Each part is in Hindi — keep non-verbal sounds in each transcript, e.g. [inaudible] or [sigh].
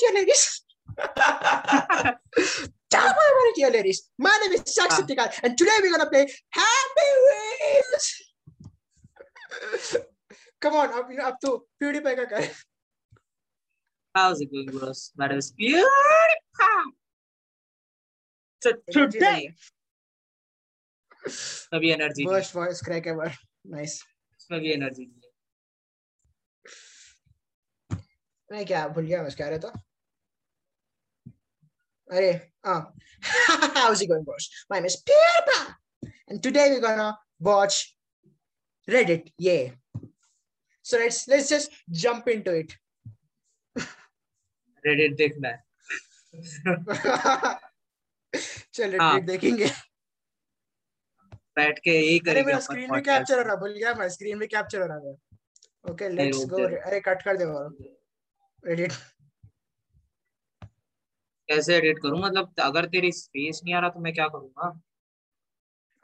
dear ladies. [laughs] Ciao, my dear ladies. My name is Jacksepticeye, and today we're gonna play Happy Wheels. [laughs] Come on, up, up to PewDiePie का कर. How's it going, bros? That is beautiful. So today, अभी energy Worst voice crack ever. Nice. इसमें भी एनर्जी नहीं है मैं क्या भूल गया मैं कह रहा था अरे हाँ how's it going boss my name is PewDiePie and today we're gonna watch Reddit yeah so let's let's just jump into it Reddit देखना है चल हाँ। Reddit देखेंगे बैठ के यही करेंगे. अरे मेरा स्क्रीन में कैप्चर हो रहा भूल गया मैं स्क्रीन में कैप्चर हो रहा है ओके लेट्स गो अरे कट कर दे वो Reddit कैसे एडिट करूँ? मतलब अगर तेरी स्पेस नहीं आ रहा तो मैं क्या करूँगा?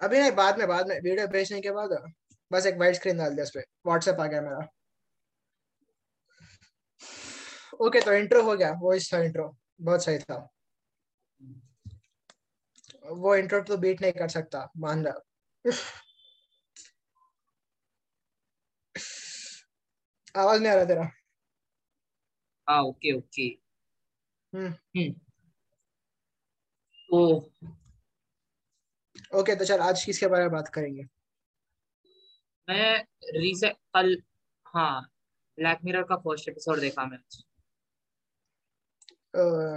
अभी नहीं बाद में बाद में वीडियो भेजने के बाद। बस एक वाइट स्क्रीन डाल दिया उस पे। व्हाट्सएप आ गया मेरा। ओके तो इंट्रो हो गया। वो इस था इंट्रो बहुत सही था। वो इंट्रो तो बीट नहीं कर सकता मान रहा आवाज़ नहीं आ रहा तेरा। हाँ ओके ओके हम्म। हम्म। ओके तो चल आज किसके बारे में बात करेंगे? मैं रिसेंट कल हाँ ब्लैक मिरर का फ़र्स्ट एपिसोड देखा मैं आज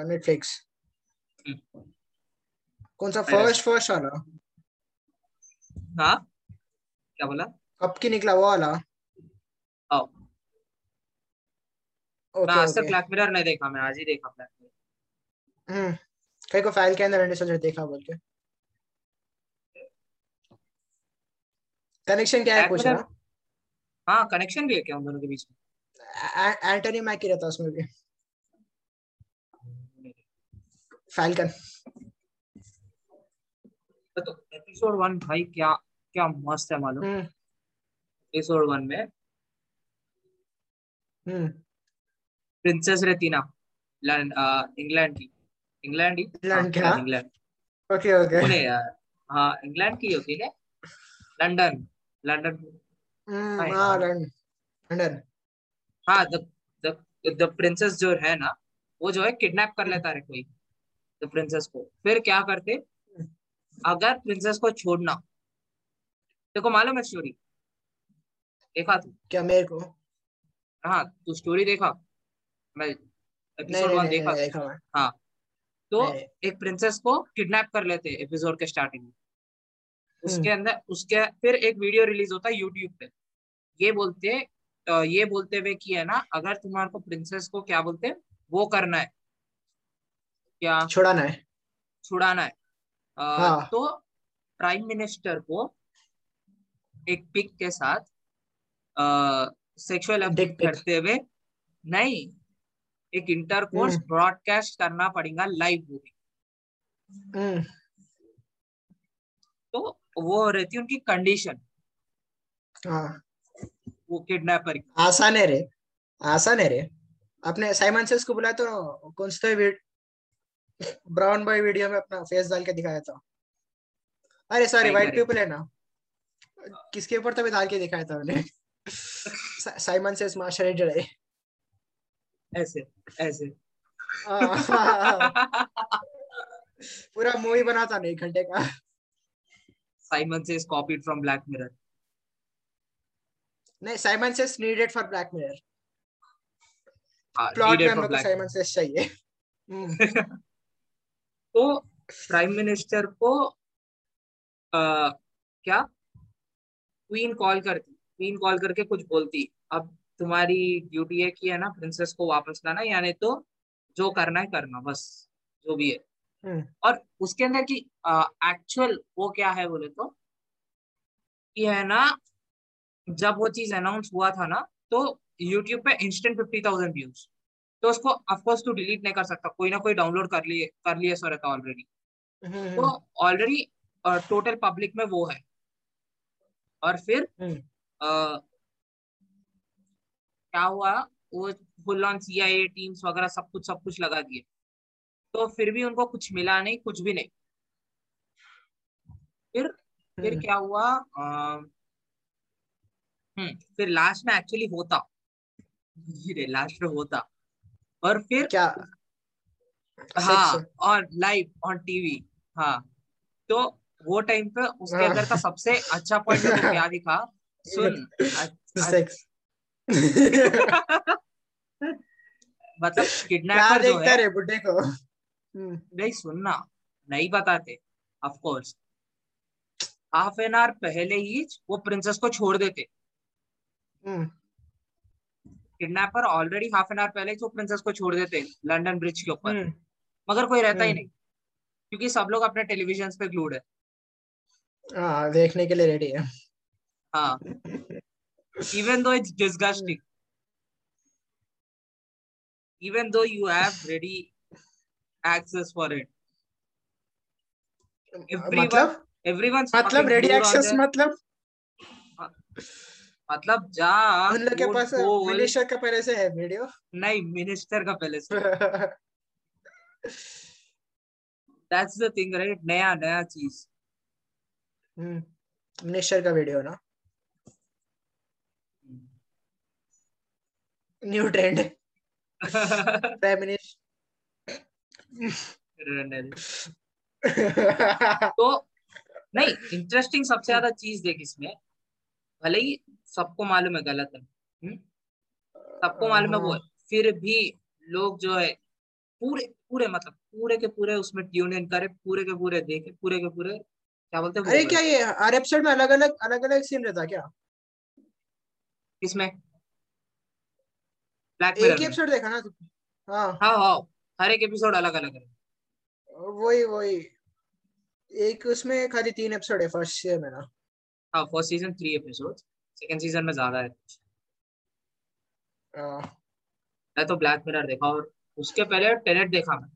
नेटफ्लिक्स हम्म। कौन सा फ़र्स्ट फ़र्स्ट वाला? हाँ? क्या बोला? कब की निकला वो वाला? मैं ओके आज तक ब्लैक मिरर नहीं देखा मैं आज ही देखा ब्लैक मिरर हम्म। कहीं को फ़ाइल के अंदर सोचा देखा बोल के। कनेक्शन क्या है पूछ रहा हाँ कनेक्शन भी है क्या उन दोनों के बीच में? एंटनी मैकी रहता उसमें भी। फाल्कन तो एपिसोड वन भाई क्या क्या मस्त है मालूम। हम्म। एपिसोड वन में हम्म। प्रिंसेस रहती ना इंग्लैंड की। इंग्लैंड ही इंग्लैंड क्या? इंग्लैंड ओके ओके पुणे यार हाँ इंग्लैंड की होती है लंदन लंदन हाँ। लंदन लंदन हाँ द द द प्रिंसेस जो है ना वो जो है किडनैप कर लेता है कोई। द प्रिंसेस को। फिर क्या करते? अगर प्रिंसेस को छोड़ना। देखो मालूम है स्टोरी देखा तू? क्या मेरे को? हाँ तू स्टोरी देखा? मैं एपिसोड वन देखा? देखा हाँ। तो एक प्रिंसेस को किडनैप कर लेते एपिसोड के स्टार्टिंग में उसके हम्म। अंदर उसके फिर एक वीडियो रिलीज़ होता है यूट्यूब पे ये बोलते ये बोलते हुए कि है ना अगर तुम्हारे को प्रिंसेस को क्या बोलते हैं वो करना है क्या छुड़ाना है छुड़ाना है अ, हाँ। तो प्राइम मिनिस्टर को एक पिक के साथ सेक्सुअल pic. करते हुए नहीं एक इंटरकोर्स हम्म। ब्रॉडकास्ट करना पड़ेगा लाइव भी हम्म। तो वो रहती है उनकी कंडीशन हाँ। वो किडनैपर आसान है रे। आसान है रे। अपने साइमन सेस को बुलाया तो कौन सा ब्राउन बॉय वीडियो में अपना फेस डाल के दिखाया था। अरे सॉरी करे। पीपल है ना। किसके ऊपर तो भी डाल के दिखाया था उन्हें? [laughs] साइमन सेस मास्टर है ऐसे ऐसे [laughs] पूरा मूवी बना था ना एक घंटे का। साइमन से कॉपीड फ्रॉम ब्लैक मिरर नहीं Simon says needed for Black Mirror plot में needed हम for लोग को Black साइमन सेस चाहिए। हम्म, तो प्राइम मिनिस्टर को आ, क्या? क्वीन कॉल करती क्वीन कॉल करके कुछ बोलती अब तुम्हारी ड्यूटी है कि है ना प्रिंसेस को वापस लाना यानी तो जो करना है करना बस जो भी है। हम्म, और उसके अंदर की एक्चुअल वो क्या है बोले तो कि है ना जब वो चीज़ अनाउंस हुआ था ना तो यूट्यूब पे इंस्टेंट फिफ्टी थाउज़ेंड व्यूज़ तो उसको ऑफकोर्स तू डिलीट नहीं कर सकता कोई ना कोई डाउनलोड कर लिए कर लिए सो रहता ऑलरेडी तो ऑलरेडी टोटल पब्लिक में वो है। और फिर हम्म, क्या हुआ? वो फुल ऑन सीआईए टीम्स वगैरह सब कुछ सब कुछ लगा दिए। तो फिर भी उनको कुछ मिला नहीं कुछ भी नहीं। फिर फिर हम्म, क्या हुआ? हम्म फिर लास्ट में एक्चुअली होता। लास्ट में होता। और फिर क्या? हाँ और लाइव ऑन टीवी हाँ तो वो टाइम पे उसके हाँ। अंदर का सबसे अच्छा पॉइंट को क्या दिखा? सुन [laughs] सेक्स मतलब किडनैपर जो है रे बुड्ढे को? हम्म, नहीं सुनना। नहीं बताते। Of course half an hour पहले ही वो प्रिंसेस को छोड़ देते। हम्म, kidnapper already half an hour पहले ही वो प्रिंसेस को छोड़ देते लंदन ब्रिज के ऊपर। हम्म, मगर कोई रहता ही हम्म। नहीं। क्योंकि सब लोग अपने टेलीविज़न पे ग्लूड है। हाँ देखने के लिए रेडी है। हाँ। Even though it's disgusting even though you have ready access for it everyone मतलब everyone's मतलब on एक्सेस the- मतलब मतलब जा उन लोग के पास मिनिस्टर का पहले से है वीडियो नहीं मिनिस्टर का पहले से दैट्स द थिंग राइट नया नया चीज़ मिनिस्टर का वीडियो ना न्यू ट्रेंड। [laughs] मिनिस्टर [laughs] तो नहीं इंटरेस्टिंग सबसे ज़्यादा चीज़ देख इसमें। भले ही सबको मालूम है गलत है हम्म? सबको मालूम है वो फिर भी लोग जो है पूरे पूरे मतलब पूरे के पूरे उसमें ट्यून इन करे पूरे के पूरे देखे पूरे के पूरे क्या बोलते हैं अरे क्या ये हर एपिसोड में अलग अलग अलग अलग सीन रहता क्या? किसमें? ब्लैक मिरर एक एपिसोड देखा ना तुमने? हाँ। हाँ हाँ। हर एक एपिसोड अलग अलग है। वही वही। एक उसमें खाली तीन एपिसोड है फ़र्स्ट सीज़न में ना। हाँ first season three episode second season में ज़्यादा है हाँ, मैं तो ब्लैक मिरर देखा और उसके पहले टेनेट देखा मैं।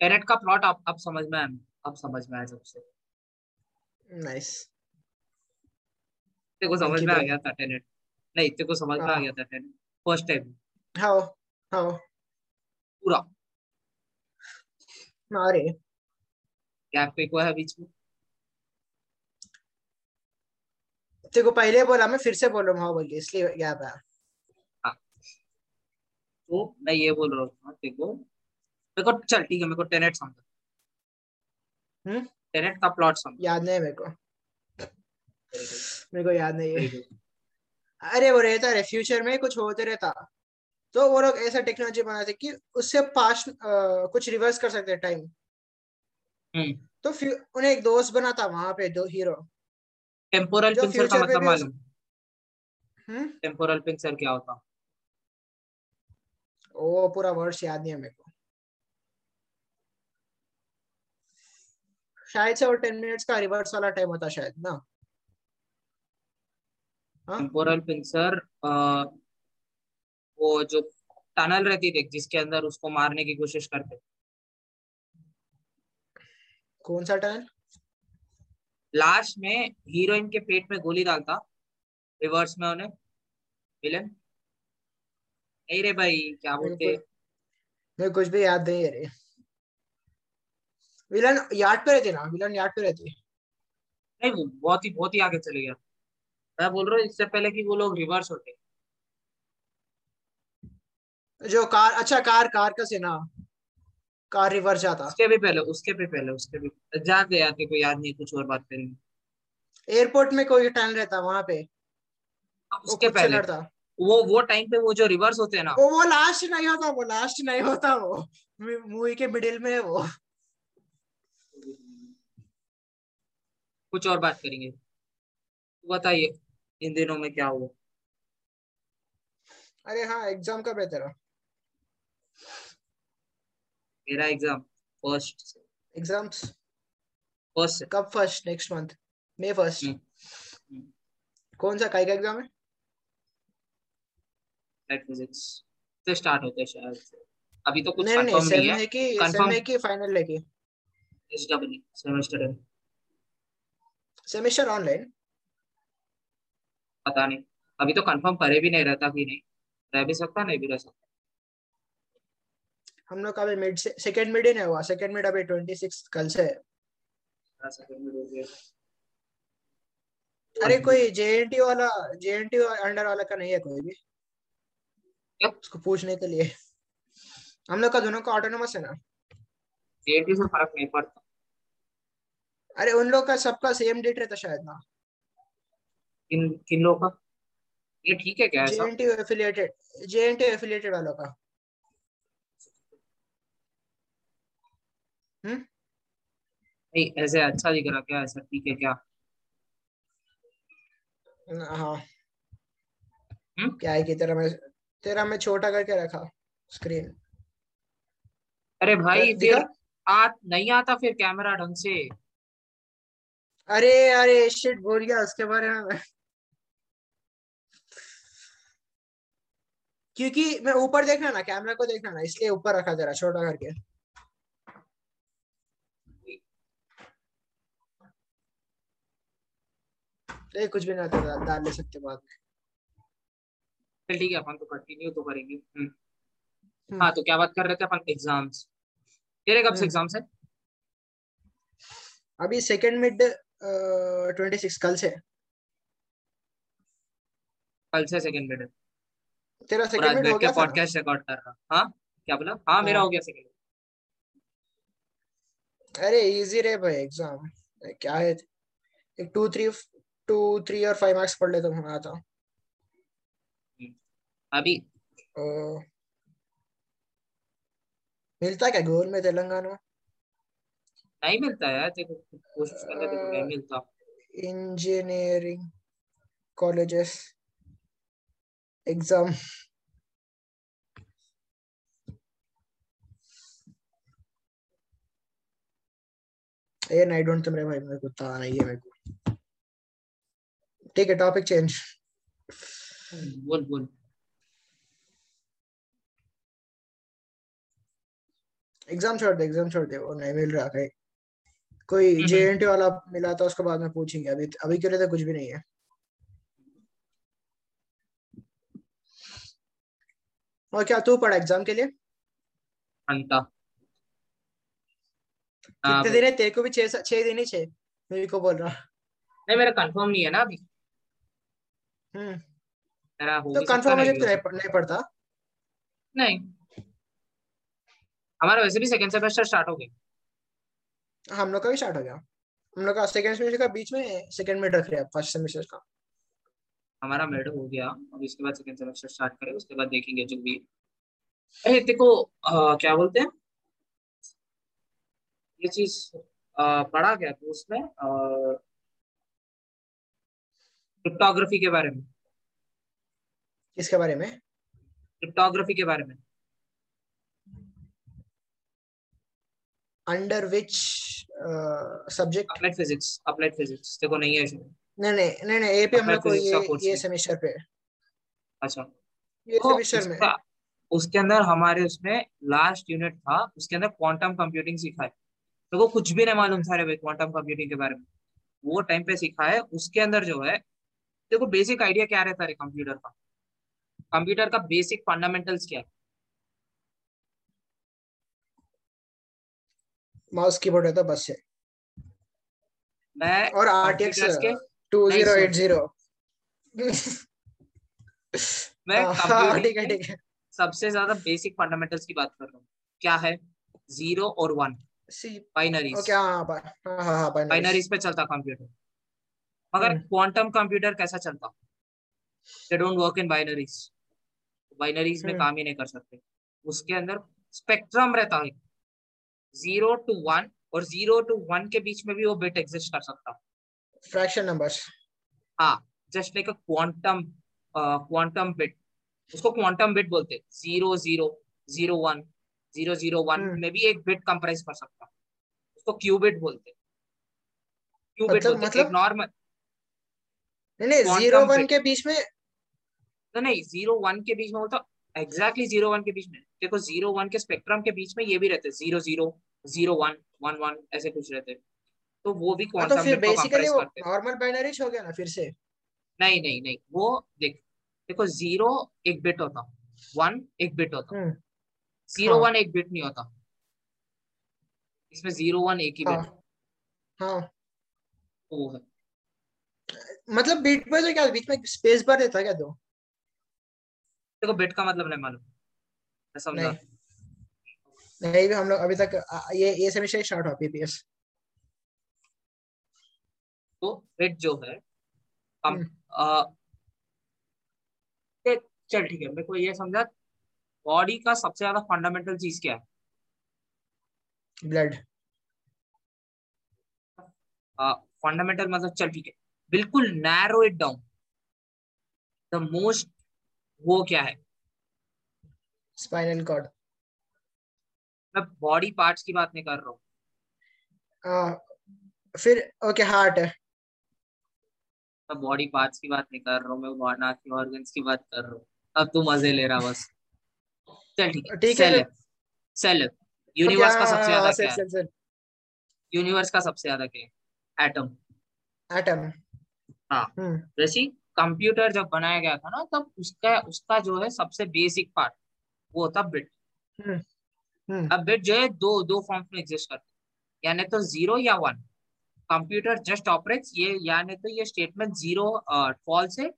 टेनेट का प्लॉट अब अब समझ में आया अब समझ में आया सबसे। नाइस तेरे को समझ में आ गया था टेनेट नहीं तेरे को समझ में आ हाँ। गया था Tenet first time how how पूरा। अरे। गैप पे हुआ है बीच में। तेरे को पहले बोला मैं फिर से बोल रहा हूँ हाँ बोल के इसलिए गैप है। तो मैं ये बोल रहा हूँ तेरे को। मेरे को चल ठीक है मेरे को टेनेट समझ। हम्म? टेनेट का प्लॉट समझ। याद नहीं है मेरे को। मेरे को याद नहीं है। अरे वो रहता है फ्यूचर में कुछ होते रहता। तो वो लोग ऐसा टेक्नोलॉजी बनाते कि उससे पास्ट कुछ रिवर्स कर सकते टाइम हम्म। तो फ्यू- उन्हें एक दोस्त बना था वहाँ पे दो हीरो टेम्पोरल पिंसर का मतलब मालूम? हम्म? टेम्पोरल पिंसर क्या होता? वो पूरा वर्ड्स याद नहीं है मेरे को। शायद से वो टेन मिनट्स का रिवर्स वाला टाइम होता शायद ना? हाँ? टेम्पोरल पिंसर वो जो टनल रहती थी जिसके अंदर उसको मारने की कोशिश करते कौन सा टनल? लास्ट में हीरोइन के पेट में गोली डालता रिवर्स में उन्हें विलन। नहीं रे भाई क्या बोलते? को कुछ भी याद नहीं है रे। विलन यार्ड पे रहती ना? विलन यार्ड पे रहती नहीं वो बहुत ही बहुत ही आगे चले गया। मैं बोल रहा हूँ इससे पहले कि वो लोग रिवर्स होते। जो कार अच्छा कार कार का सीन हाँ। कार रिवर्स जाता। उसके भी पहले उसके भी पहले उसके भी। जान दे यार को याद नहीं कुछ और बात करेंगे एयरपोर्ट में कोई टनल रहता वहाँ पे। उसके खुद से पहले। वो वो टाइम पे वो जो रिवर्स होते हैं ना। वो वो लास्ट नहीं होता वो लास्ट नहीं होता वो। मूवी के मिडिल में है वो। कुछ और बात करेंगे। बताइए इन दिनों में क्या हुआ? अरे हाँ एग्ज़ाम कब है तेरा? मेरा एग्ज़ाम फ़र्स्ट एग्ज़ाम्स फ़र्स्ट कब first next month May first. कौन सा काय का एग्ज़ाम है? लाइक फिजिक्स से स्टार्ट होते हैं शायद अभी तो कुछ नहीं नहीं सेम है। कि सेम है कि फाइनल है कि? एस डब्ल्यू सेमेस्टर है। सेमेस्टर ऑनलाइन पता नहीं। अभी तो कंफर्म करे भी नहीं रहता कि नहीं। रह भी सकता नहीं भी रह सकता। हम लोग का अभी मिड सेकंड मिड ही नहीं हुआ सेकंड मिड अभी 26 कल से है। रह मिड हो गया। अरे कोई जेएनटी वाला जेएनटी अंडर वाला का नहीं है कोई भी। उसको पूछने के लिए। हम लोग का दोनों का ऑटोनोमस है ना? जेएनटी से फ़र्क नहीं पड़ता। अरे उन लोग का सबका सेम डेट रहता शायद ना। किन किन लोगों का? ये ठीक है क्या ऐसा? जेएनटी एफिलिएटेड जेएनटी एफिलिएटेड वालों का। नहीं ऐसे अच्छा दिख रहा क्या ऐसा ठीक है क्या? हाँ। हम्म? क्या है कि तेरा मैं तेरा मैं छोटा करके रखा स्क्रीन अरे भाई फिर आ नहीं आता फिर कैमरा ढंग से। अरे अरे शिट भूल गया उसके बारे में क्योंकि मैं ऊपर देखना ना कैमरा को देखना ना इसलिए ऊपर रखा तेरा छोटा करके। ये कुछ भी ना तो डाल ले सकते बाद में चल ठीक है अपन तो कंटिन्यू तो करेंगे। हम्म। हम्म। हाँ तो क्या बात कर रहे थे अपन? एग्ज़ाम्स तेरे कब से हम्म। एग्ज़ाम्स है? अभी सेकंड मिड ट्वेंटी सिक्स कल से। कल से सेकंड मिड तेरा सेकंड मिड हो गया पॉडकास्ट रिकॉर्ड कर रहा। हाँ? क्या बोला? हाँ मेरा हाँ। हो गया सेकंड अरे इजी रे भाई एग्ज़ाम क्या है? एक टू थ्री टू थ्री और फाइव मार्क्स पढ़ ले तो होना था अभी ओ, मिलता क्या? गोल में तेलंगाना? नहीं मिलता है तेरे को कोशिश करके देखो नहीं मिलता। इंजीनियरिंग कॉलेजेस एग्ज़ाम ए नहीं डोंट तुम रे भाई मेरे को पता नहीं है मेरे को। ठीक है टॉपिक चेंज बोल बोल एग्ज़ाम छोड़ दे एग्ज़ाम छोड़ दे वो नहीं मिल रहा कहीं। कोई हम्म। जेएनटी वाला मिला था उसके बाद में पूछेंगे। अभी अभी के लिए तो कुछ भी नहीं है। और क्या तू पढ़ा एग्ज़ाम के लिए? घंटा कितने दिन है? तेरे को भी छह छह दिन ही छह। मेरे को बोल रहा। नहीं मेरा कंफर्म नहीं है ना अभी। हम्म मेरा हो तो कंफर्म नहीं मुझे तो नहीं। पढ़- नहीं। हमारा वैसे भी सेकंड सेमेस्टर स्टार्ट हो गया। हम लोग का भी स्टार्ट हो गया। हम लोग का सेकंड सेमेस्टर का बीच में सेकंड मिड रख लिया फ़र्स्ट सेमेस्टर का। हमारा मेड हो गया। अब इसके बाद सेकंड सेमेस्टर स्टार्ट करें उसके बाद देखेंगे जो भी। अरे देखो क्या बोलते हैं? ये चीज़ पढ़ा क्या तो उसमें? क्रिप्टोग्राफी के बारे में। किसके बारे में? क्रिप्टोग्राफी के बारे में। Under which subject applied physics applied physics देखो नहीं है इसमें नहीं नहीं नहीं नहीं ये पे हम लोग को ये ये सेमेस्टर पे। अच्छा। ये तो सेमेस्टर में। उसके अंदर हमारे उसमें लास्ट यूनिट था उसके अंदर क्वांटम कंप्यूटिंग सिखा है। तो वो कुछ भी नहीं मालूम था रे भाई क्वांटम कंप्यूटिंग के बारे में। वो टाइम पे सीखा है उसके अंदर जो है देखो बेसिक आइडिया क्या रहता है कंप्यूटर का? कंप्यूटर का बेसिक फंडामेंटल्स क्या है? माउस कीबोर्ड है तो बस है। मैं और आरटीएक्स। एट ज़ीरो मैं हाँ कंप्यूटिंग ठीक है ठीक है। सबसे ज़्यादा बेसिक फंडामेंटल्स की बात कर रहा हूँ। क्या है? ज़ीरो और वन सी बाइनरीज ओके हाँ हाँ हाँ हाँ हाँ बाइनरीज बाइनरीज पे चलता कंप्यूटर मगर। क्वांटम कंप्यूटर कैसा चलता? They don't work in binaries binaries में हम्म। काम ही नहीं कर सकते। उसके अंदर स्पेक्ट्रम रहता है। ज़ीरो टू वन और ज़ीरो टू वन के बीच में भी वो बिट एग्जिस्ट कर सकता। फ्रैक्शन नंबर्स हाँ just like a quantum quantum bit उसको क्वांटम बिट बोलते zero zero zero one zero zero one. में भी एक बिट कंप्राइज कर सकता। उसको क्यूबिट बोलते क्यूबिट मतलब- बोलते मतलब? एक नॉर्मल नहीं नहीं ज़ीरो वन के बीच में नहीं नहीं ज़ीरो वन के बीच में होता एग्जैक्टली ज़ीरो वन के बीच में। देखो ज़ीरो वन के स्पेक्ट्रम के बीच में ये भी रहते zero zero zero one one one ऐसे कुछ रहते तो वो भी हाँ, तो फिर बेसिकली वो नॉर्मल बाइनरीज हो गया ना फिर से? नहीं नहीं नहीं वो देख देखो ज़ीरो एक बिट होता वन एक बिट होता हम्म। ज़ीरो हाँ। वन एक बिट नहीं होता। इसमें ज़ीरो वन एक ही हाँ। बिट हाँ। तो वो है। मतलब बीट पर तो क्या बीच में स्पेस बार देता क्या तो देखो बिट का मतलब नहीं मालूम। समझा। नहीं। नहीं भी हम लोग अभी तक ये ये सेमेस्टर स्टार्ट हुआ पीपीएस तो बिट जो है हम हम्म। चल ठीक है मेरे को ये समझा बॉडी का सबसे ज़्यादा फंडामेंटल चीज़ क्या है? ब्लड फंडामेंटल मतलब चल ठीक है। बिल्कुल narrow it down the most वो क्या है? स्पाइनल कॉर्ड मैं बॉडी पार्ट्स की बात नहीं कर रहा हूँ। फिर ओके हार्ट है मैं बॉडी पार्ट्स की बात नहीं कर रहा हूँ मैं बॉडी की ऑर्गन्स की बात कर रहा हूँ। अब तू मज़े ले रहा बस। चल ठीक है। ठीक है, सेल सेल यूनिवर्स का सबसे ज़्यादा क्या है? यूनिवर्स का सबसे ज़्यादा क्या है? एटम एटम हाँ। हम्म। जैसे कंप्यूटर जब बनाया गया था ना तब उसका उसका जो है सबसे बेसिक पार्ट वो होता बिट हम्म हम्म। अब बिट जो है दो दो फॉर्म्स में एग्जिस्ट करते हैं। यानी तो ज़ीरो या वन कंप्यूटर जस्ट ऑपरेट्स ये यानी तो ये स्टेटमेंट ज़ीरो फॉल्स है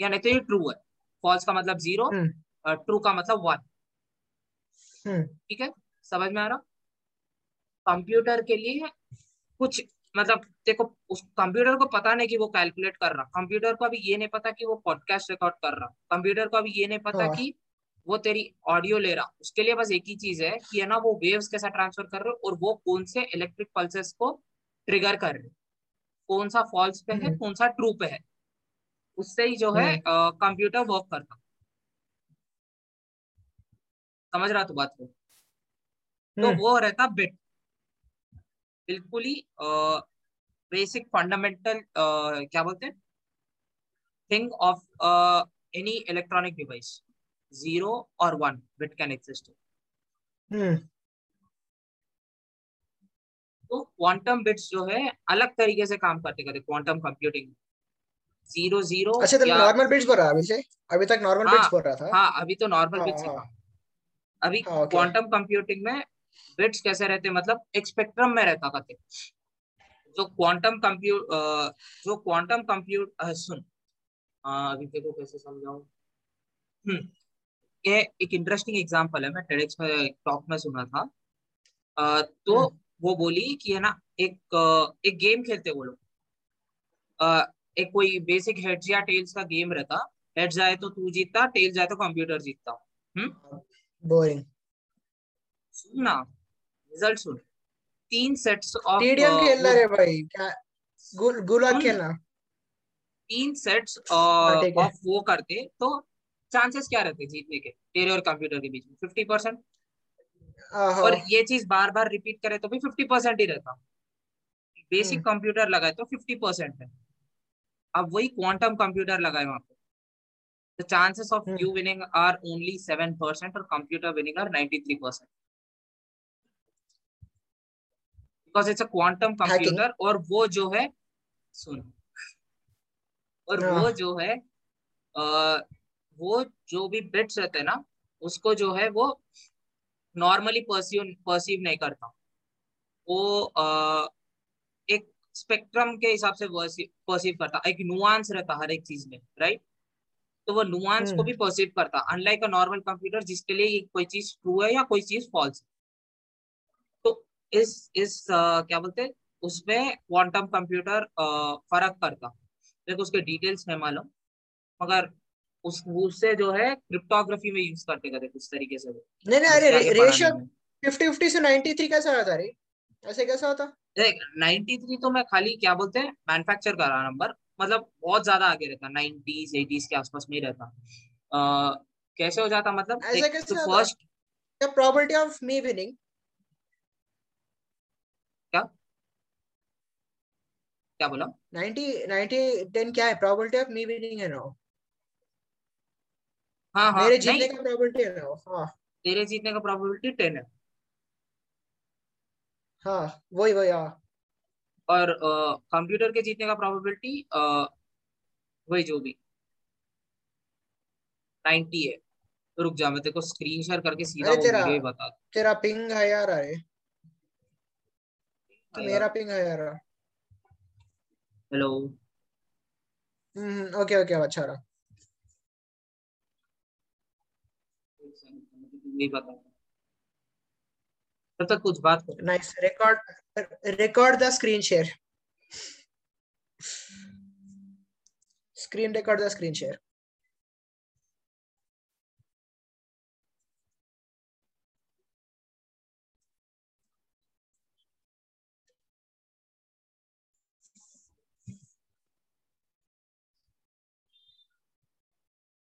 या नहीं तो ये ट्रू है। फॉल्स का मतलब ज़ीरो ट्रू का मतलब वन ठीक है? समझ में आ रहा? कंप्यूटर के लिए कुछ मतलब देखो उस कंप्यूटर को पता नहीं कि वो कैलकुलेट कर रहा। कंप्यूटर को अभी ये नहीं पता कि वो पॉडकास्ट रिकॉर्ड कर रहा। कंप्यूटर को अभी ये नहीं पता हाँ। कि वो तेरी ऑडियो ले रहा। उसके लिए बस एक ही चीज़ है कि है ना वो वेव्स कैसा ट्रांसफ़र कर रहे हो और वो कौन से इलेक्ट्रिक पल्सेस को ट्रिगर कर रहे कौन सा फॉल्स पे है हम्म। कौन सा ट्रू पे है। उससे ही जो है कंप्यूटर वर्क करता। समझ रहा तू बात को? तो हम्म। वो रहता बिट बिल्कुल ही बेसिक फंडामेंटल क्या बोलते हैं? Thing of any electronic device zero और वन बिट कैन एग्जिस्ट हम्म। तो क्वांटम बिट्स जो है अलग तरीके से काम करते करते क्वांटम कंप्यूटिंग ज़ीरो ज़ीरो अच्छा तो नॉर्मल बिट्स बोल रहा है अभी से? अभी तक नॉर्मल हाँ, बिट्स बोल रहा था? हाँ अभी तो नॉर्मल हाँ, बिट्स ही। हाँ। अभी हाँ, क्वांटम कंप्यूटिंग में बिट्स कैसे रहते मतलब एक स्पेक्ट्रम में रहता करते जो क्वांटम कंप्यूट जो क्वांटम कंप्यूट सुन। अभी देखो कैसे समझाऊं। हम्म। ये एक इंटरेस्टिंग एग्जांपल है मैं टेडेक्स में टॉक में सुना था। अ, तो हम्म। वो बोली कि है ना एक एक गेम खेलते वो लोग। एक कोई बेसिक हेड्स या टेल्स का गेम रहता। हेड जाए तो तू जीतता टेल जाए तो कंप्यूटर जीतता। हम्म। बोरिंग सुन ना रिज़ल्ट सुन। तीन सेट्स ऑफ़ टीडीएम खेलना रे भाई क्या? गुल खेलना। तीन सेट्स हाँ, ठीक है। ऑफ़ वो करते तो चांसेस क्या रहते जीतने के? तेरे और कंप्यूटर के बीच में फिफ्टी परसेंट और ये चीज़ बार बार रिपीट करे तो भी फिफ्टी परसेंट ही रहता। बेसिक हम्म। कंप्यूटर लगाए तो फिफ्टी परसेंट है। अब वही क्वांटम कंप्यूटर लगाए वहाँ पे। The chances of hmm. you winning are only 7% और computer winning are 93% it's a quantum Hacking. computer और वो जो है सुन और वो हाँ। जो है अ, वो जो भी बिट्स रहते हैं ना उसको जो है वो नॉर्मली परसीव परसीव नहीं करता वो अ, एक स्पेक्ट्रम के हिसाब से परसीव करता एक नुआंस रहता हर एक चीज़ में राइट तो वो नुआंस को हम्म। भी परसीव करता अनलाइक अ नॉर्मल कंप्यूटर जिसके लिए कोई चीज़ ट्रू है या कोई चीज़ फॉल्स तो इस इस अ, क्या बोलते हैं उसमें क्वांटम कंप्यूटर फ़र्क करता। देखो उसके डिटेल्स में मालूम मगर उस उससे जो है क्रिप्टोग्राफी में यूज़ करते करते कुछ तरीके से नहीं नहीं अरे रेशियो बढ़ाने में। फिफ्टी फिफ्टी से नाइनटी थ्री कैसा होता रे? ऐसे कैसा होता? देख 93 तो मैं खाली क्या बोलते हैं मैन्युफैक्चर कर रहा नंबर मतलब बहुत ज़्यादा आगे रहता 90s 80s के आसपास में ही रहता। अ, कैसे हो जाता मतलब ऐसा कैसे फ़र्स्ट क्या प्रोबेबिलिटी ऑफ़ मी विनिंग क्या बोला? 90 90 10 क्या है? प्रोबेबिलिटी ऑफ़ मी विनिंग है ना? हाँ हाँ मेरे जीतने का प्रोबेबिलिटी है ना? हाँ। तेरे जीतने का प्रोबेबिलिटी है। हाँ वही वही हाँ। और कंप्यूटर के जीतने का प्रोबेबिलिटी वही जो भी। 90 है। रुक जा मैं तेरे को स्क्रीन शेयर करके सीधा वो तेरा- वीडियो बता तेरा पिंग है यार अरे। मेरा पिंग है यार। हेलो। हम्म ओके ओके अच्छा रहा। तब तक कुछ बात कर। Nice record record the screen share screen record the screen share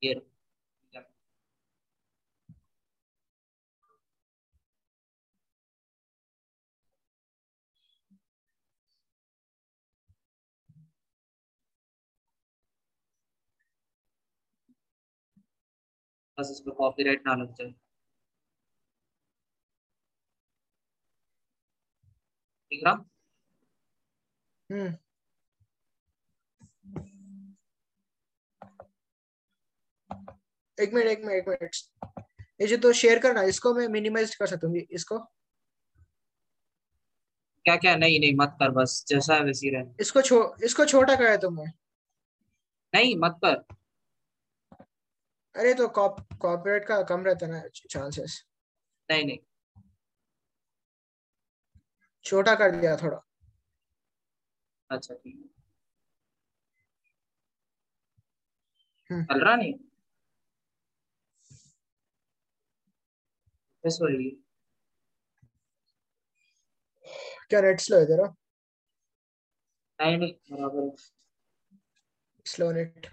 रहा। बस इस पे कॉपीराइट ना लग जाए। ठीक रहा हम्म। एक मिनट एक मिनट एक मिनट। ये जो तो शेयर करना इसको मैं मिनिमाइज कर सकता हूँ इसको? क्या क्या नहीं नहीं मत कर बस जैसा है वैसी रहे। इसको छो इसको छोटा करा है तुमने। नहीं मत कर। अरे तो कॉप कॉपरेट का कम रहता है ना चांसेस नहीं नहीं। छोटा कर दिया थोड़ा। अच्छा ठीक है। हम्म। चल रहा नहीं? Only. क्या नेट स्लो है तेरा नहीं नहीं बराबर है। स्लो नेट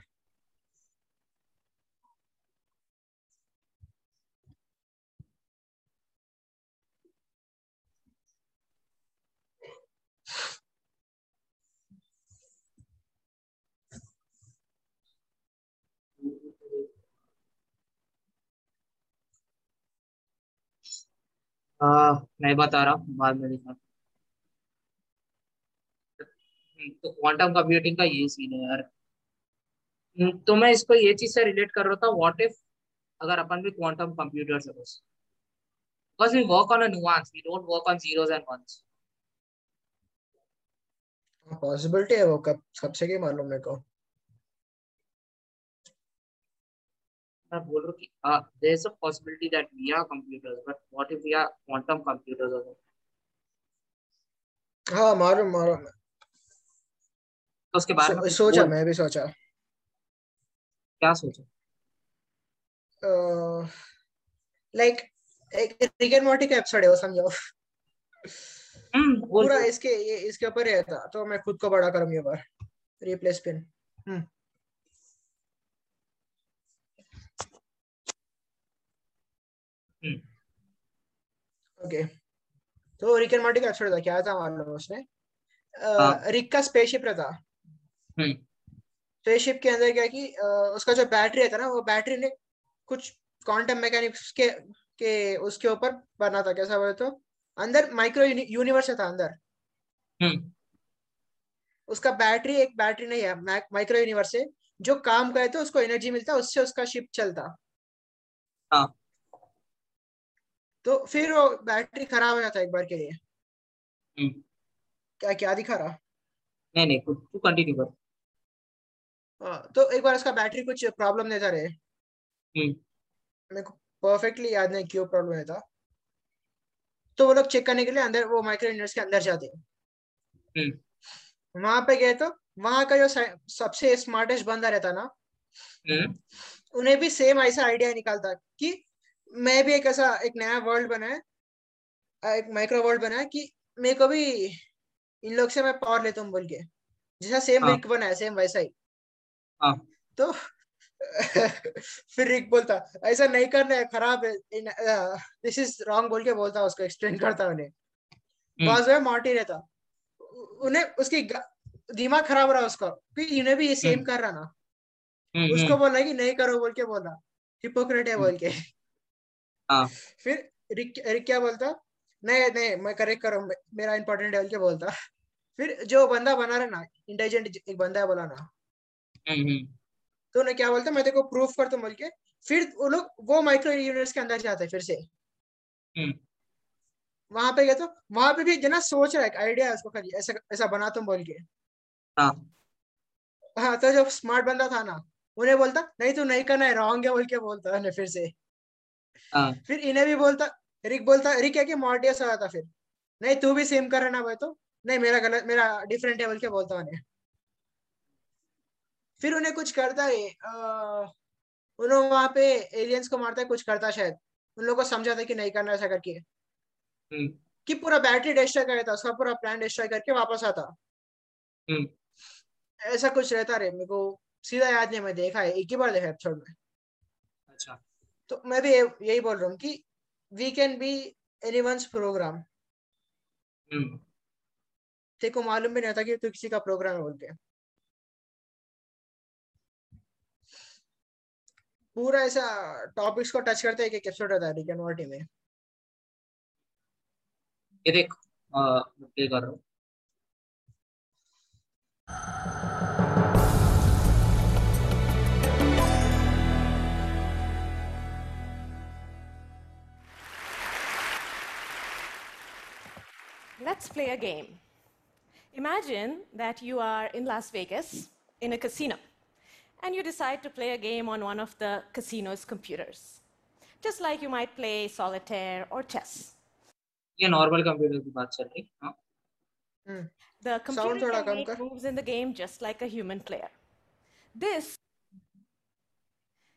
हाँ मैं बता रहा हूँ बाद में दिखा तो क्वांटम कंप्यूटिंग का ये सीन है यार। हम्म, तो मैं इसको ये चीज़ से रिलेट कर रहा था व्हाट इफ़ अगर अपन भी क्वांटम कंप्यूटर्स है बस। We work on a nuance we don't work on zeros and ones possibility है वो कब कब से की मालूम मेरे को। मैं बोल रहा हूँ कि there is a possibility that we are computers but what if we are quantum computers also? हाँ मालूम मालूम तो उसके बारे में सो, सोचा मैं भी सोचा। क्या सोचा? लाइक एक रिक एंड मॉर्टी का एपिसोड है वो समझो। हम्म पूरा इसके ये इसके ऊपर ही था तो मैं खुद को बड़ा करूँ ये बार। रिप्लेस पिन हम्म। ओके तो रिक एंड मॉर्टी का एपिसोड था क्या था मालूम उसने हाँ। रिक का स्पेसशिप रहता स्पेसशिप के अंदर क्या कि उसका जो बैटरी रहता ना वो बैटरी ने कुछ क्वांटम मैकेनिक्स के के उसके ऊपर बना था कैसा बोले तो अंदर माइक्रो यूनिवर्स था अंदर उसका बैटरी एक बैटरी नहीं है माइक्रो यूनिवर्स है जो काम करे तो उसको एनर्जी मिलता उससे उसका शिप चलता हाँ तो फिर वो बैटरी खराब हो जाता है एक बार के लिए। हम्म। क्या क्या दिखा रहा? नहीं नहीं तू कंटिन्यू कर। हाँ, तो एक बार उसका बैटरी कुछ प्रॉब्लम देता रहे। हम्म। मेरे को परफेक्टली याद नहीं क्यों प्रॉब्लम रहता तो वो लोग चेक करने के लिए अंदर वो माइक्रो यूनिवर्स के अंदर जाते हैं। हम्म। वहाँ पे गए तो वहाँ का जो सबसे स्मार्टेस्ट बंदा रहता ना उन्हें भी सेम ऐसा आइडिया निकालता कि मैं भी एक ऐसा एक नया वर्ल्ड बना है एक माइक्रो वर्ल्ड बना है कि मेरे को भी इन लोग से मैं पावर लेता हूँ बोल के। जैसा सेम हाँ। रिक बना है सेम वैसा ही। हाँ। तो [laughs] फिर रिक बोलता ऐसा नहीं करना है खराब है दिस इज़ रॉन्ग बोल के बोलता उसको एक्सप्लेन करता उन्हें। हम्म। बाजू में मार्टी रहता। उन्हें उसकी दिमाग खराब रहा उसका कि इन्हें भी ये सेम हम्म, कर रहा ना। हम्म उसको बोला कि नहीं करो बोल के बोला। हिपोक्रेट है बोल के। फिर रिक रिक क्या बोलता? नहीं नहीं मैं करेक्ट करूँ मेरा इंपॉर्टेंट है बोल के बोलता? फिर जो बंदा बना रहा ना इंटेलिजेंट एक बंदा है बोला ना। हम्म हम्म। तो उन्हें क्या बोलता मैं तेरे को प्रूफ कर तुम बोल के फिर वो लोग वो माइक्रो यूनिवर्स के अंदर जाते हैं फिर से। हम्म। वहाँ पे गए तो वहाँ पे भी जना सोच रहा है आइडिया उसको खाली ऐसा ऐसा बना तुम बोल के। हाँ। हाँ तो जो स्मार्ट बंदा था ना उन्हें बोलता नहीं तू नहीं करना है रॉन्ग है बोल के बोलता है फिर से। हाँ फिर इन्हें भी बोलता रिक बोलता रिक क्या कि मॉर्टियस आया था फिर? नहीं तू भी सेम कर रहा ना भाई तो। नहीं मेरा गलत मेरा डिफरेंट है बोल के बोलता उन्हें। फिर उन्हें कुछ करता है उन्होंने वहाँ पे एलियंस को मारता है कुछ करता शायद। उन लोगों को समझाता है कि नहीं करना ऐसा करके। हम्म। कि पूरा बैटरी डिस्ट्रॉय कर था उसका पूरा प्लान डिस्ट्रॉय करके वापस आता। हम्म। ऐसा कुछ रहता रे मेरे को सीधा याद नहीं मैं देखा है एक ही बार देखा एपिसोड में। अच्छा। तो मैं भी यही बोल रहा हूँ कि we can be anyone's program तेरे को मालूम भी नहीं था कि तू किसी का प्रोग्राम है बोल के। पूरा ऐसा टॉपिक्स को टच करते एक एक एपिसोड रहता है रिक एंड मॉर्टी में। ये देख अ, मैं प्ले कर रहा हूँ। Let's play a game. Imagine that you are in Las Vegas in a casino and you decide to play a game on one of the casino's computers. Just like you might play solitaire or chess. ये नॉर्मल कंप्यूटर की बात चल रही हाँ हम्म The computer थोड़ा can कम make कर। moves in the game just like a human player. This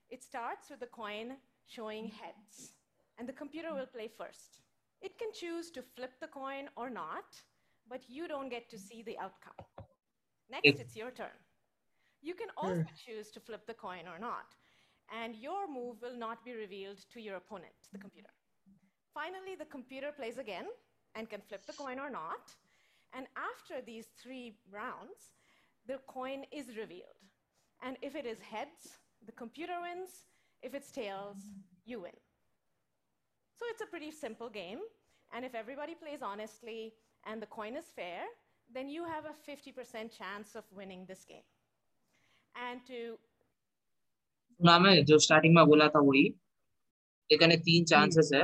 it starts with the coin showing heads, and the computer will play first. It can choose to flip the coin or not, but you don't get to see the outcome. Next, it's your turn. You can hmm. also choose to flip the coin or not, and your move will not be revealed to your opponent, the computer. Finally, the computer plays again and can flip the coin or not. And after these three rounds, the coin is revealed. And if it is heads, the computer wins. If it's tails, you win. So it's a pretty simple game. And if everybody plays honestly and the coin is fair, then you have a 50% chance of winning this game. And to नाम है जो स्टार्टिंग में बोला था वही। लेकिन तीन चांसेस है।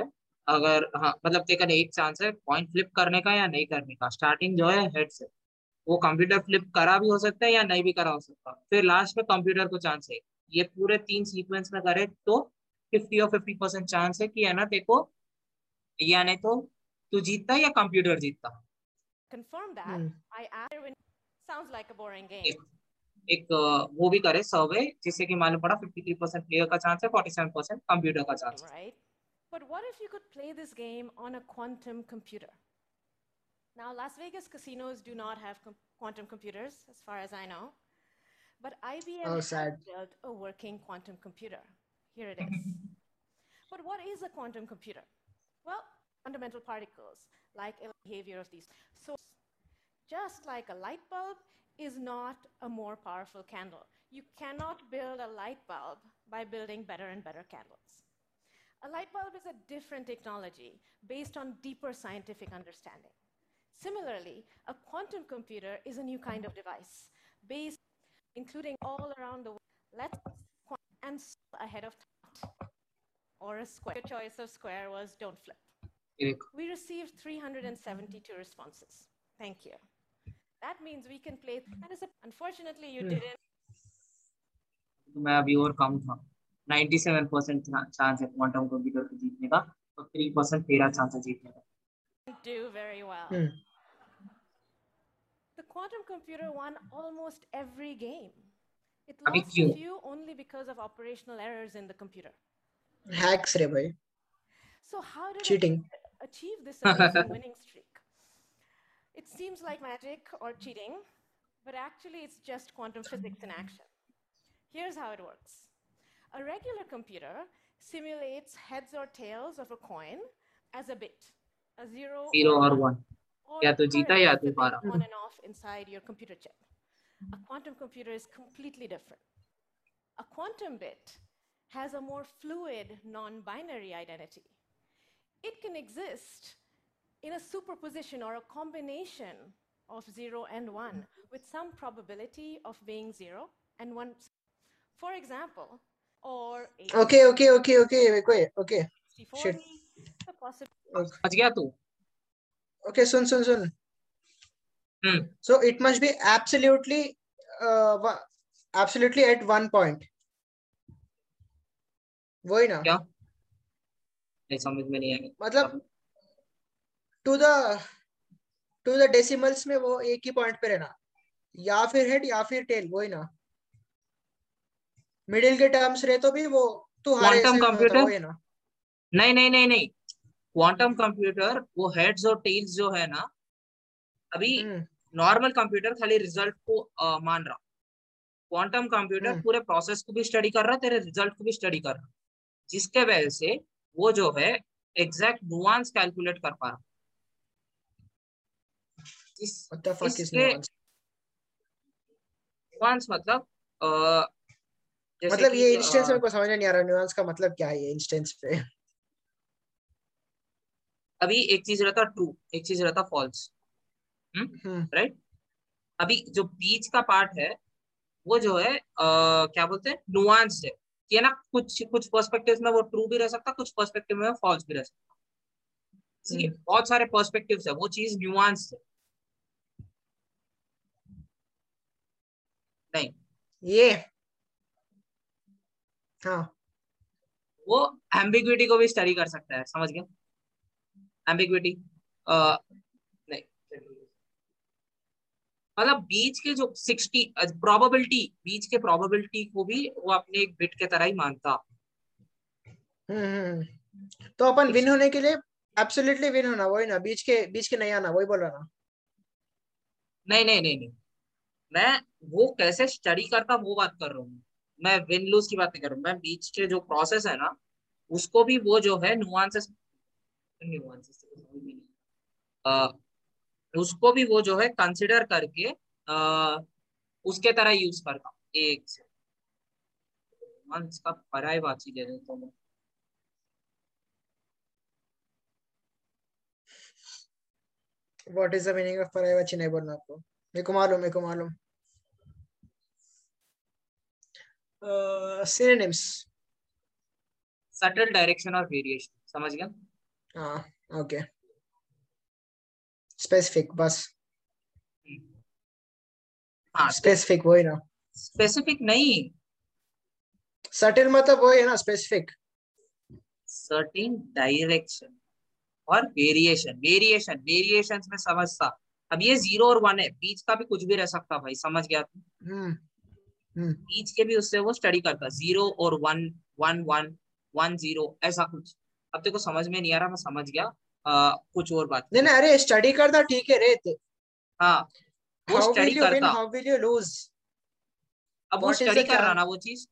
अगर हाँ मतलब लेकिन एक चांस है पॉइंट फ्लिप करने का या नहीं करने का। स्टार्टिंग जो है हेड से। वो कंप्यूटर फ्लिप करा भी हो सकता है या नहीं भी करा हो सकता। फिर लास्ट में कंप्यूटर को चांस है। ये पूरे तीन सीक्वेंस में करे तो फिफ्टी और फिफ्टी परसेंट चांस है कि है ना देखो या नहीं तो तू जीतता या कंप्यूटर जीतता confirm that, Hmm. I add win. Sounds like a boring game. एक एक वो भी करे सर्वे जिससे कि मालूम पड़ा फिफ्टी थ्री परसेंट प्लेयर का चांस है फोर्टी सेवन परसेंट कंप्यूटर का चांस है right? But what if you could play this game on a quantum computer? Now, Las Vegas casinos do not have com- quantum computers, as far as I know. But IBM Oh, has sad. built a working quantum computer. Here it is. But what is a quantum computer? Well, fundamental particles, like the behavior of these. So, just like a light bulb is not a more powerful candle. You cannot build a light bulb by building better and better candles. A light bulb is a different technology based on deeper scientific understanding. Similarly, a quantum computer is a new kind of device based, including all around the world. Let's and ahead of thought, or a square. Your choice of square was don't flip. ये देखो We received 372 responses. Thank you. That means we can play. That is a, unfortunately, you didn't तो मैं अभी और कम था 97 परसेंट चांस है क्वांटम कंप्यूटर को जीतने का और 3 परसेंट तेरा चांस है जीतने का do very well. Hmm. The quantum computer won almost every game. It अभी lost a क्यों? few only because of operational errors in the computer. Hacks रे भाई So how did it Cheating. achieve this amazing [laughs] winning streak? It seems like magic or cheating, but actually it's just quantum physics in action. Here's how it works. A regular computer simulates heads or tails of a coin as a bit, a zero, zero or और one. 1 or या तो जीता या current तू flipping हारा on and off inside your computer chip. A quantum computer is completely different. A quantum bit has a more fluid non binary identity. It can exist in a superposition or a combination of 0 and 1 with some probability of being 0 and 1. For example, or. Okay, okay, okay, okay, okay, okay. Shit. Okay. okay, sun, sun, sun. Hmm. So it must be absolutely, uh, absolutely at one point. वही ना। क्या? नहीं समझ में नहीं आया। मतलब to the to the decimals में वो एक ही पॉइंट पे रहना। या फिर हेड या फिर टेल वही ना। मिडिल के टर्म्स रहे तो भी वो तू Quantum ऐसे वही ना। नहीं नहीं नहीं नहीं। क्वांटम कंप्यूटर वो हेड्स और टेल्स जो है ना अभी हम्म। नॉर्मल कंप्यूटर खाली रिज़ल्ट को अ, मान रहा। क्वांटम कंप्यूटर हम्म। पूरे प्रोसेस को भी स्टडी कर रहा है तेरे रिज़ल्ट को भी स्टडी कर रहा। जिसके वजह से वो जो है एग्जैक्ट नुआंस कैलकुलेट कर पा रहा? नुआंस मतलब जैसे मतलब ये इंस्टेंस मेरे को समझ नहीं आ रहा नुआंस का मतलब क्या है ये इंस्टेंस पे? अभी एक चीज़ रहता ट्रू एक चीज़ रहता फॉल्स हम्म राइट अभी जो बीच का पार्ट है वो जो है आ, क्या बोलते हैं? नुआंस है। है ना कुछ कुछ पर्सपेक्टिव में वो ट्रू भी रह सकता कुछ पर्सपेक्टिव में फॉल्स भी रह सकता। है हम्म। बहुत सारे पर्सपेक्टिव है वो चीज़ न्यूआंस है। नहीं। ये। हाँ। वो एम्बिग्विटी को भी स्टडी कर सकता है समझ गया एम्बिग्विटी मतलब बीच के जो सिक्सटी प्रोबेबिलिटी बीच के प्रोबेबिलिटी को भी वो अपने एक बिट के तरह ही मानता हम्म। तो अपन विन होने के लिए एब्सोल्युटली विन होना वही ना बीच के बीच के नहीं आना वही बोल रहा ना। नहीं नहीं नहीं नहीं। मैं वो कैसे स्टडी करता वो बात कर रहा हूँ। मैं विन लूज की बात नहीं कर रहा हूँ। मैं बीच के जो प्रोसेस है ना उसको भी वो जो है नुआंसेस नुआंसेस उसको भी वो जो है कंसिडर करके आ, उसके तरह यूज़ करता हूँ एक से। नुआंस का पराय ही ले लेता हूँ what is the meaning of परायवाची नहीं बोलना आपको। मेरे को मालूम मेरे को मालूम। सिनोनिम्स सटल डायरेक्शन और वेरिएशन समझ गया? हाँ ओके स्पेसिफिक बस हाँ स्पेसिफिक वही ना स्पेसिफिक नहीं सटल मतलब वही है ना स्पेसिफिक सर्टेन डायरेक्शन और वेरिएशन वेरिएशन वेरिएशन में समझता। अब ये ज़ीरो और वन है बीच का भी कुछ भी रह सकता भाई समझ गया तू? हम्म हम्म। बीच के भी उससे वो स्टडी करता ज़ीरो और one one one one zero ऐसा कुछ। अब देखो समझ में नहीं आ रहा मैं समझ गया। आ, कुछ और बात नहीं नहीं अरे स्टडी करता ठीक है रे हाँ वो स्टडी यू करता हाउ विल यू लूज अब वो स्टडी कर रहा ना वो चीज़।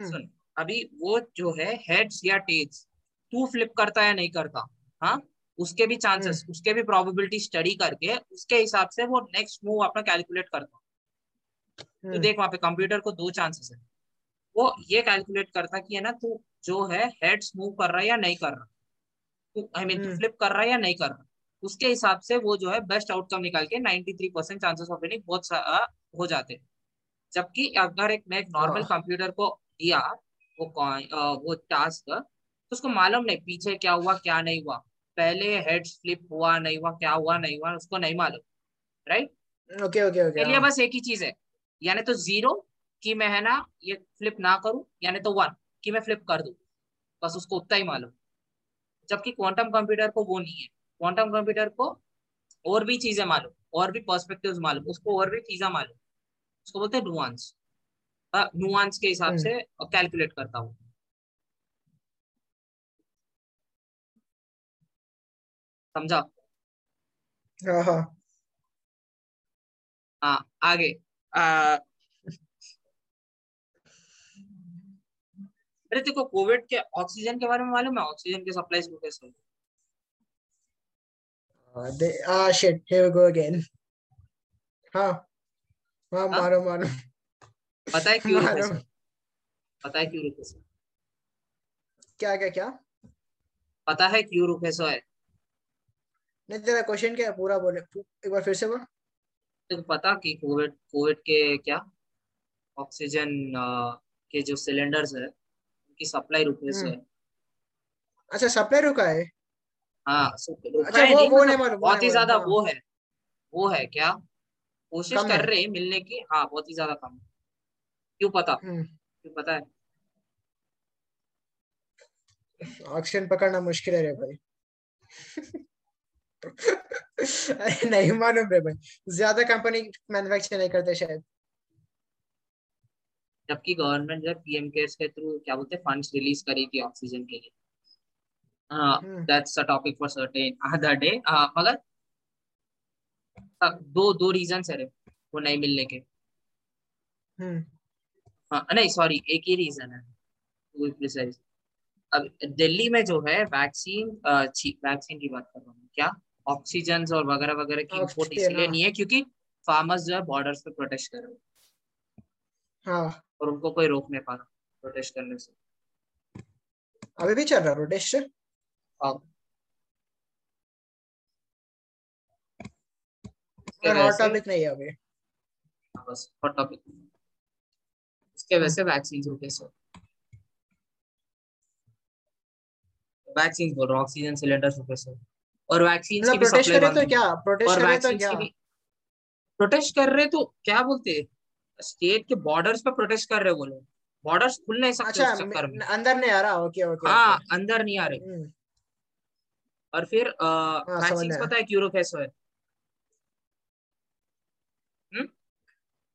हम्म। सुन अभी वो जो है हेड्स या टेल्स तू फ्लिप करता है नहीं करता हाँ? उसके भी चांसेस उसके भी प्रोबेबिलिटी स्टडी करके उसके हिसाब से वो नेक्स्ट मूव अपना कैलकुलेट करता। तो देख वहाँ पे कंप्यूटर को दो चांसेस है। वो ये कैलकुलेट करता कि है ना तू जो है हेड्स मूव कर रहा है या नहीं कर रहा। तू आई मीन तू। फ्लिप कर रहा है या नहीं कर रहा उसके हिसाब से वो जो है बेस्ट आउटकम निकाल के 93 परसेंट चांसेस ऑफ़ विनिंग बहुत आ, हो जाते हैं। जबकि अगर एक मैं एक नॉर्मल कंप्यूटर को दिया वो वो टास्क तो उसको मालूम नहीं पीछे क्या हुआ क्या नहीं हुआ। पहले हेड फ्लिप हुआ नहीं हुआ क्या हुआ नहीं हुआ उसको नहीं मालूम राइट ओके ओके ओके चलिए बस एक ही चीज़ है यानी तो ज़ीरो कि मैं है ना ये फ्लिप ना करूँ यानी तो वन कि मैं फ्लिप कर दूँ बस उसको उतना ही मालूम। जबकि क्वांटम कंप्यूटर को वो नहीं है। क्वांटम कंप्यूटर को और भी चीज़ें मालूम और भी पर्सपेक्टिव्स मालूम उसको और भी चीज़ें मालूम। उसको बोलते हैं नुआंस नुआंस के हिसाब से कैलकुलेट करता हूँ। समझा? हाँ हाँ। हाँ आगे। आ, अरे देखो कोविड के ऑक्सीजन के बारे में मालूम है? ऑक्सीजन के सप्लाईज को कैसे होते हैं? Uh, they, ah shit here we go again. हाँ हाँ हाँ? मारो मारो। पता है क्यों [laughs] मारो। पता है क्यों रुके सर क्या क्या क्या? पता है क्यों रुके सो है नहीं तेरा क्वेश्चन क्या है? पूरा बोले एक बार फिर से बोल। पता कि कोविड कोविड के क्या? ऑक्सीजन के जो सिलेंडर्स है की सप्लाई रुके से। हम्म। अच्छा सप्लाई रुका है? हाँ रुका अच्छा है वो नहीं वो मतलब नहीं मालूम बहुत ही ज़्यादा हाँ। वो है वो है क्या? कोशिश कर रहे हैं मिलने की। हाँ बहुत ही ज़्यादा कम। क्यों पता? हम्म। क्यों पता है? ऑक्सीजन पकड़ना मुश्किल है रे भाई। [laughs] अरे नहीं मालूम रे भाई। ज़्यादा कंपनी मैन्युफैक्चर नहीं करते शायद। जबकि गवर्नमेंट जो है पीएम केयर्स के थ्रू क्या बोलते हैं फंड्स रिलीज़ करी थी ऑक्सीजन के लिए। That's a topic for certain other day मगर दो दो रीजंस है वो नहीं मिलने के। हम्म। हाँ नहीं सॉरी एक ही रीजन है। प्रिसाइज अब दिल्ली में जो है वैक्सीन वैक्सीन की बात कर रहा हूँ। क्या? ऑक्सीजन और वगैरह वगैरह की इम्पोर्ट इसीलिए हाँ। नहीं है क्योंकि फार्मर्स जो है बॉर्डर्स पे प्रोटेस्ट कर रहे हैं। हाँ। और उनको कोई रोक नहीं पा रहा प्रोटेस्ट करने से। अभी भी चल रहा प्रोटेस्ट हॉट टॉपिक नहीं है अभी। हाँ, बस हॉट टॉपिक इसके वजह से वैक्सीन रुके सो वैक्सीन बोल रहा हूँ ऑक्सीजन सिलेंडर रुके सो और वैक्सीन की मतलब भी सप्लाई तो क्या? प्रोटेस्ट करे तो क्या? प्रोटेस्ट कर रहे तो क्या बोलते स्टेट के बॉर्डर्स पे प्रोटेस्ट कर रहे वो लोग। बॉर्डर्स खुल नहीं सकते अच्छा चक्कर में अंदर नहीं आ रहा? ओके ओके हाँ अंदर नहीं आ रहे। हम्म। और फिर हाँ वैक्सीन पता है क्यों रुके सो है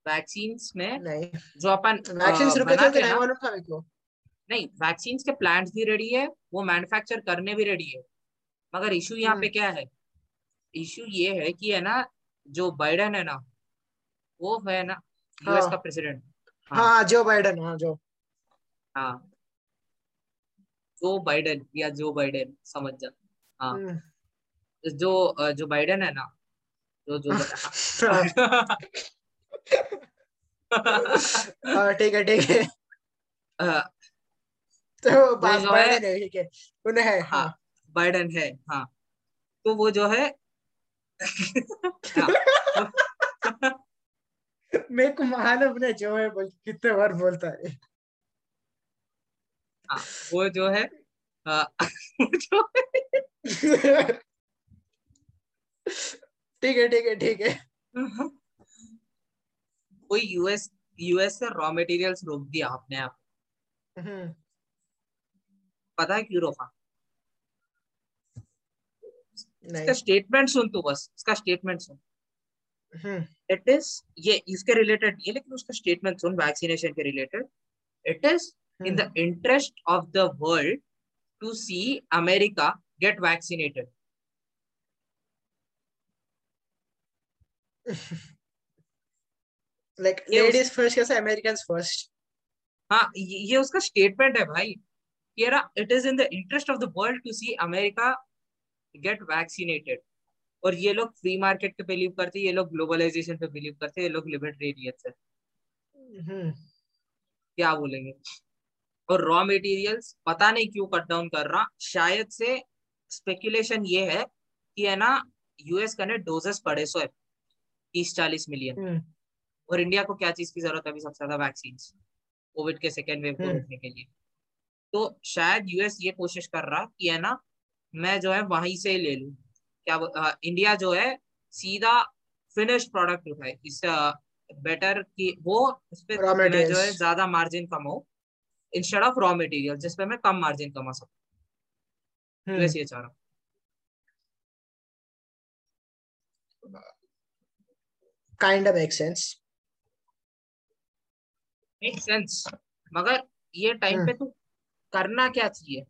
वैक्सीन में नहीं। जो अपन वैक्सीन रुके थे तो हैं नहीं मालूम था मेरे को नहीं वैक्सीन के प्लांट्स भी रेडी है वो मैन्युफैक्चर करने भी रेडी है। मगर इशू यहाँ पे हम्म। क्या है? इशू ये है कि है ना जो बाइडन है ना वो है ना यूएस का हाँ। प्रेसिडेंट हाँ। हाँ जो बाइडन हाँ जो हाँ। जो बाइडन या जो बाइडन समझ जा। हाँ। हम्म। जो जो बाइडन है ना जो जो [laughs] हाँ। हाँ, ठीक है ठीक है। तो है बाइडन है ठीक है। उन्हें है हाँ हाँ। बाइडन है हाँ। तो वो जो है [laughs] हाँ। [laughs] मेरे को मालूम नहीं जो है बोल कितने बार बोलता है। हाँ वो जो है अ, [laughs] वो जो है। ठीक है ठीक है ठीक है। वो यूएस यूएस से रॉ मटेरियल्स रोक दिया अपने आप? हम्म। पता है क्यों रोका? इसका स्टेटमेंट सुन तू बस इसका स्टेटमेंट सुन। इट इज़ ये इसके रिलेटेड है लेकिन उसका स्टेटमेंट सुन वैक्सीनेशन के related it is in the interest of the world to see America get. Like ये लेडीज़ फ़र्स्ट कैसे फ़र्स्ट हाँ ये ये उसका स्टेटमेंट है भाई. It is in the interest of the world to see America get vaccinated और ये लोग फ्री मार्केट पे बिलीव करते हैं ये लोग ग्लोबलाइजेशन पे बिलीव करते हैं ये लोग लिबर्टेरियंस है। हम्म। क्या बोलेंगे? और रॉ मटेरियल्स पता नहीं क्यों कट डाउन कर रहा। शायद से स्पेकुलेशन ये है कि है ना यूएस का ने डोजेस पड़े सो तीस चालीस मिलियन हम्म। और इंडिया को क्या चीज़ की ज़रूरत है अभी सबसे ज़्यादा? वैक्सीन कोविड के सेकेंड वेव को हम्म। रोकने के लिए। तो शायद यूएस ये कोशिश कर रहा कि है ना मैं जो है वहीं से ले लूँ। क्या अ, इंडिया जो है सीधा फिनिश्ड प्रोडक्ट उठाए इस बेटर कि वो उस पे Raw मैं जो है ज़्यादा मार्जिन कमाऊं इंस्टेड ऑफ़ रॉ मटेरियल जिसपे मैं कम मार्जिन कमा सकूँ। यूएस ये चाह रहा kind of make sense make sense मगर ये टाइम पे तू करना क्या चाहिए?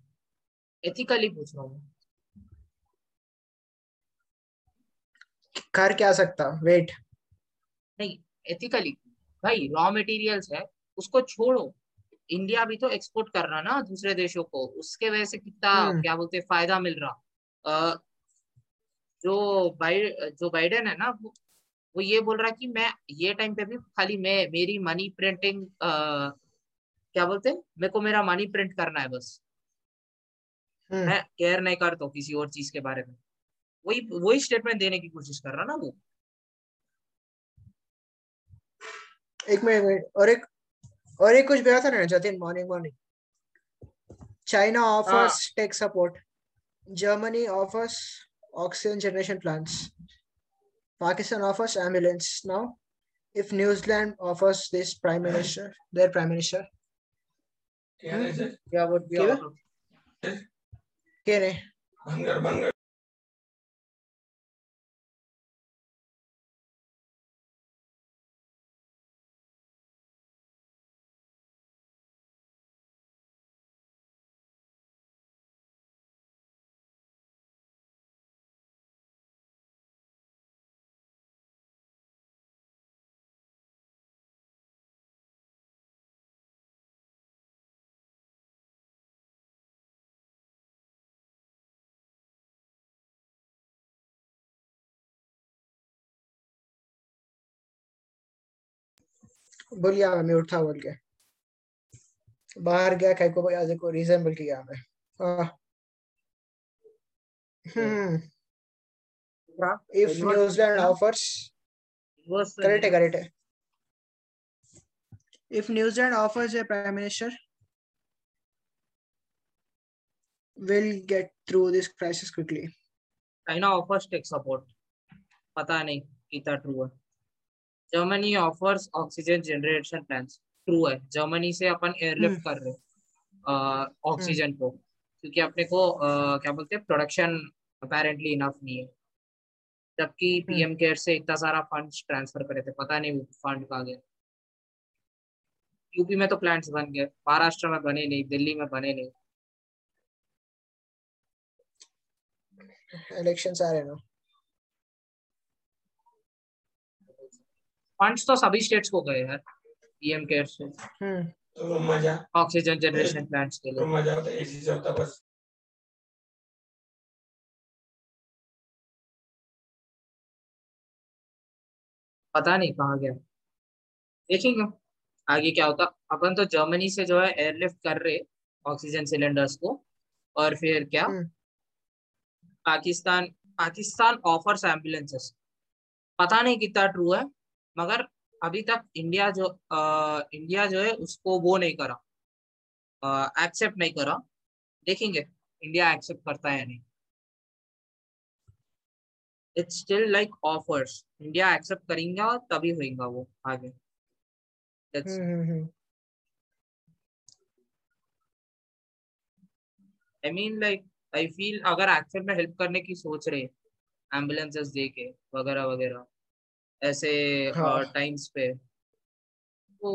एथिकली पूछ रहा हूँ। कर क्या सकता? वेट नहीं एथिकली भाई रॉ मटेरियल्स है उसको छोड़ो। इंडिया भी तो एक्सपोर्ट कर रहा ना दूसरे देशों को। उसके वजह से कितना हम्म। क्या बोलते फ़ायदा मिल रहा। अ, जो बाइ जो बाइडेन है ना वो, वो ये बोल रहा कि मैं ये टाइम पे भी खाली मैं मेरी मनी प्रिंटिंग क्या बोलते हैं मेरे को मेरा मनी प्रिंट करना है बस। मैं केयर नहीं करता किसी और चीज़ के बारे में। वही वही स्टेटमेंट देने की कोशिश कर रहा ना वो एक मिनट और एक और एक कुछ था ना Jatin morning morning China offers tech support. Germany offers oxygen generation plants. Pakistan offers ambulance. Now, if New Zealand offers this prime minister, their prime minister, क्या would be क्या? out of- क्या नहीं बंगर बंगर बोल मैं के बाहर गया कहीं को आज को रीजन बोल के गया मैं हाँ हम्म हाँ, Zealand हाँ, was the- correct है correct है if New Zealand offers a prime minister will get through this crisis quickly China offers tech support. पता नहीं कितना ट्रू है Germany offers oxygen generation plans true है. जर्मनी से अपन एयरलिफ्ट कर रहे हैं ऑक्सीजन को। क्योंकि अपने को अ, क्या बोलते हैं प्रोडक्शन अपेरेंटली इनफ नहीं है। जबकि पीएम केयर से इतना सारा फंड्स ट्रांसफ़र करे थे पता नहीं फंड कहाँ गए यूपी में तो प्लांट्स बन गए महाराष्ट्र में बने नहीं दिल्ली में बने नहीं। Elections आ रहे हैं फंड्स तो सभी स्टेट्स को गए यार पीएम केयर से हम्म। तो मज़ा। ऑक्सीजन जनरेशन प्लांट्स के तो लिए मज़ा होता है एसी होता बस। पता नहीं कहाँ गया। देखेंगे आगे क्या होता। अपन तो जर्मनी से जो है एयरलिफ्ट कर रहे ऑक्सीजन सिलेंडर्स को। और फिर क्या? हम्म। पाकिस्तान पाकिस्तान ऑफर्स एम्बुलेंसेस पता नहीं कितना ट्रू है। मगर अभी तक इंडिया जो अ, इंडिया जो है उसको वो नहीं करा। एक्सेप्ट नहीं करा। देखेंगे इंडिया एक्सेप्ट करता है या नहीं। It's still like offers India accept करेंगे तभी होएगा वो आगे। I mean like I feel अगर एक्चुअल में हेल्प करने की सोच रहे एम्बुलेंसेस दे के वगैरह वगैरह। ऐसे टाइम्स हाँ। पे। तो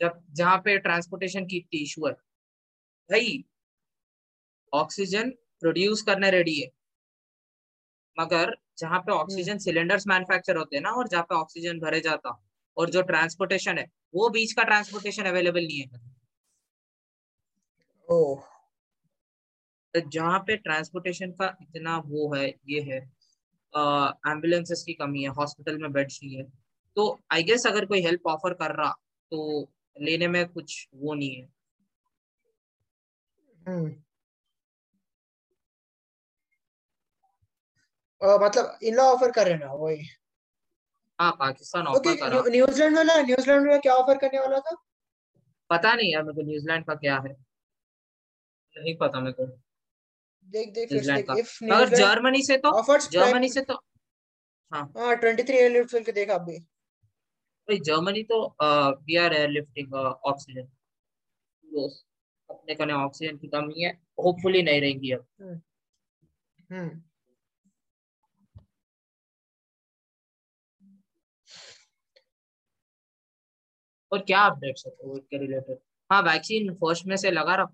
जब जहाँ पे ट्रांसपोर्टेशन की इतनी इशू है। भाई ऑक्सीजन प्रोड्यूस करने रेडी है। मगर जहाँ पे ऑक्सीजन सिलेंडर्स मैन्युफैक्चर होते हैं ना और जहाँ पे ऑक्सीजन भरे जाता और जो ट्रांसपोर्टेशन है वो बीच का ट्रांसपोर्टेशन अवेलेबल नहीं है। ओह। तो जहाँ पे ट्रांसपोर्टेशन का इतना वो है ये है। एम्बुलेंसेस की कमी है हॉस्पिटल में बेड्स नहीं है। तो आई गेस अगर कोई हेल्प ऑफ़र कर रहा तो लेने में कुछ वो नहीं है। हम्म। अ, मतलब इन लोग ऑफ़र कर रहे ना वही। हाँ पाकिस्तान ऑफ़र करा न्यूजीलैंड वाला न्यूजीलैंड वाला क्या ऑफ़र करने वाला था? पता नहीं यार मेरे को न्यूजीलैंड का क्या है। नहीं पता मेरे को। देख देख इफ़ मगर न्यूजीलैंड जर्मनी से तो जर्मनी से तो हाँ। 23 एयरलिफ्ट करके देख आप भी। भाई जर्मनी तो वी आर एयरलिफ्टिंग ऑक्सीजन अपने कने ऑक्सीजन की कमी है। होपफुली नहीं रहेगी अब। हम्म। और क्या अपडेट्स है कोविड के रिलेटेड हाँ वैक्सीन फ़र्स्ट में से लगा रहा।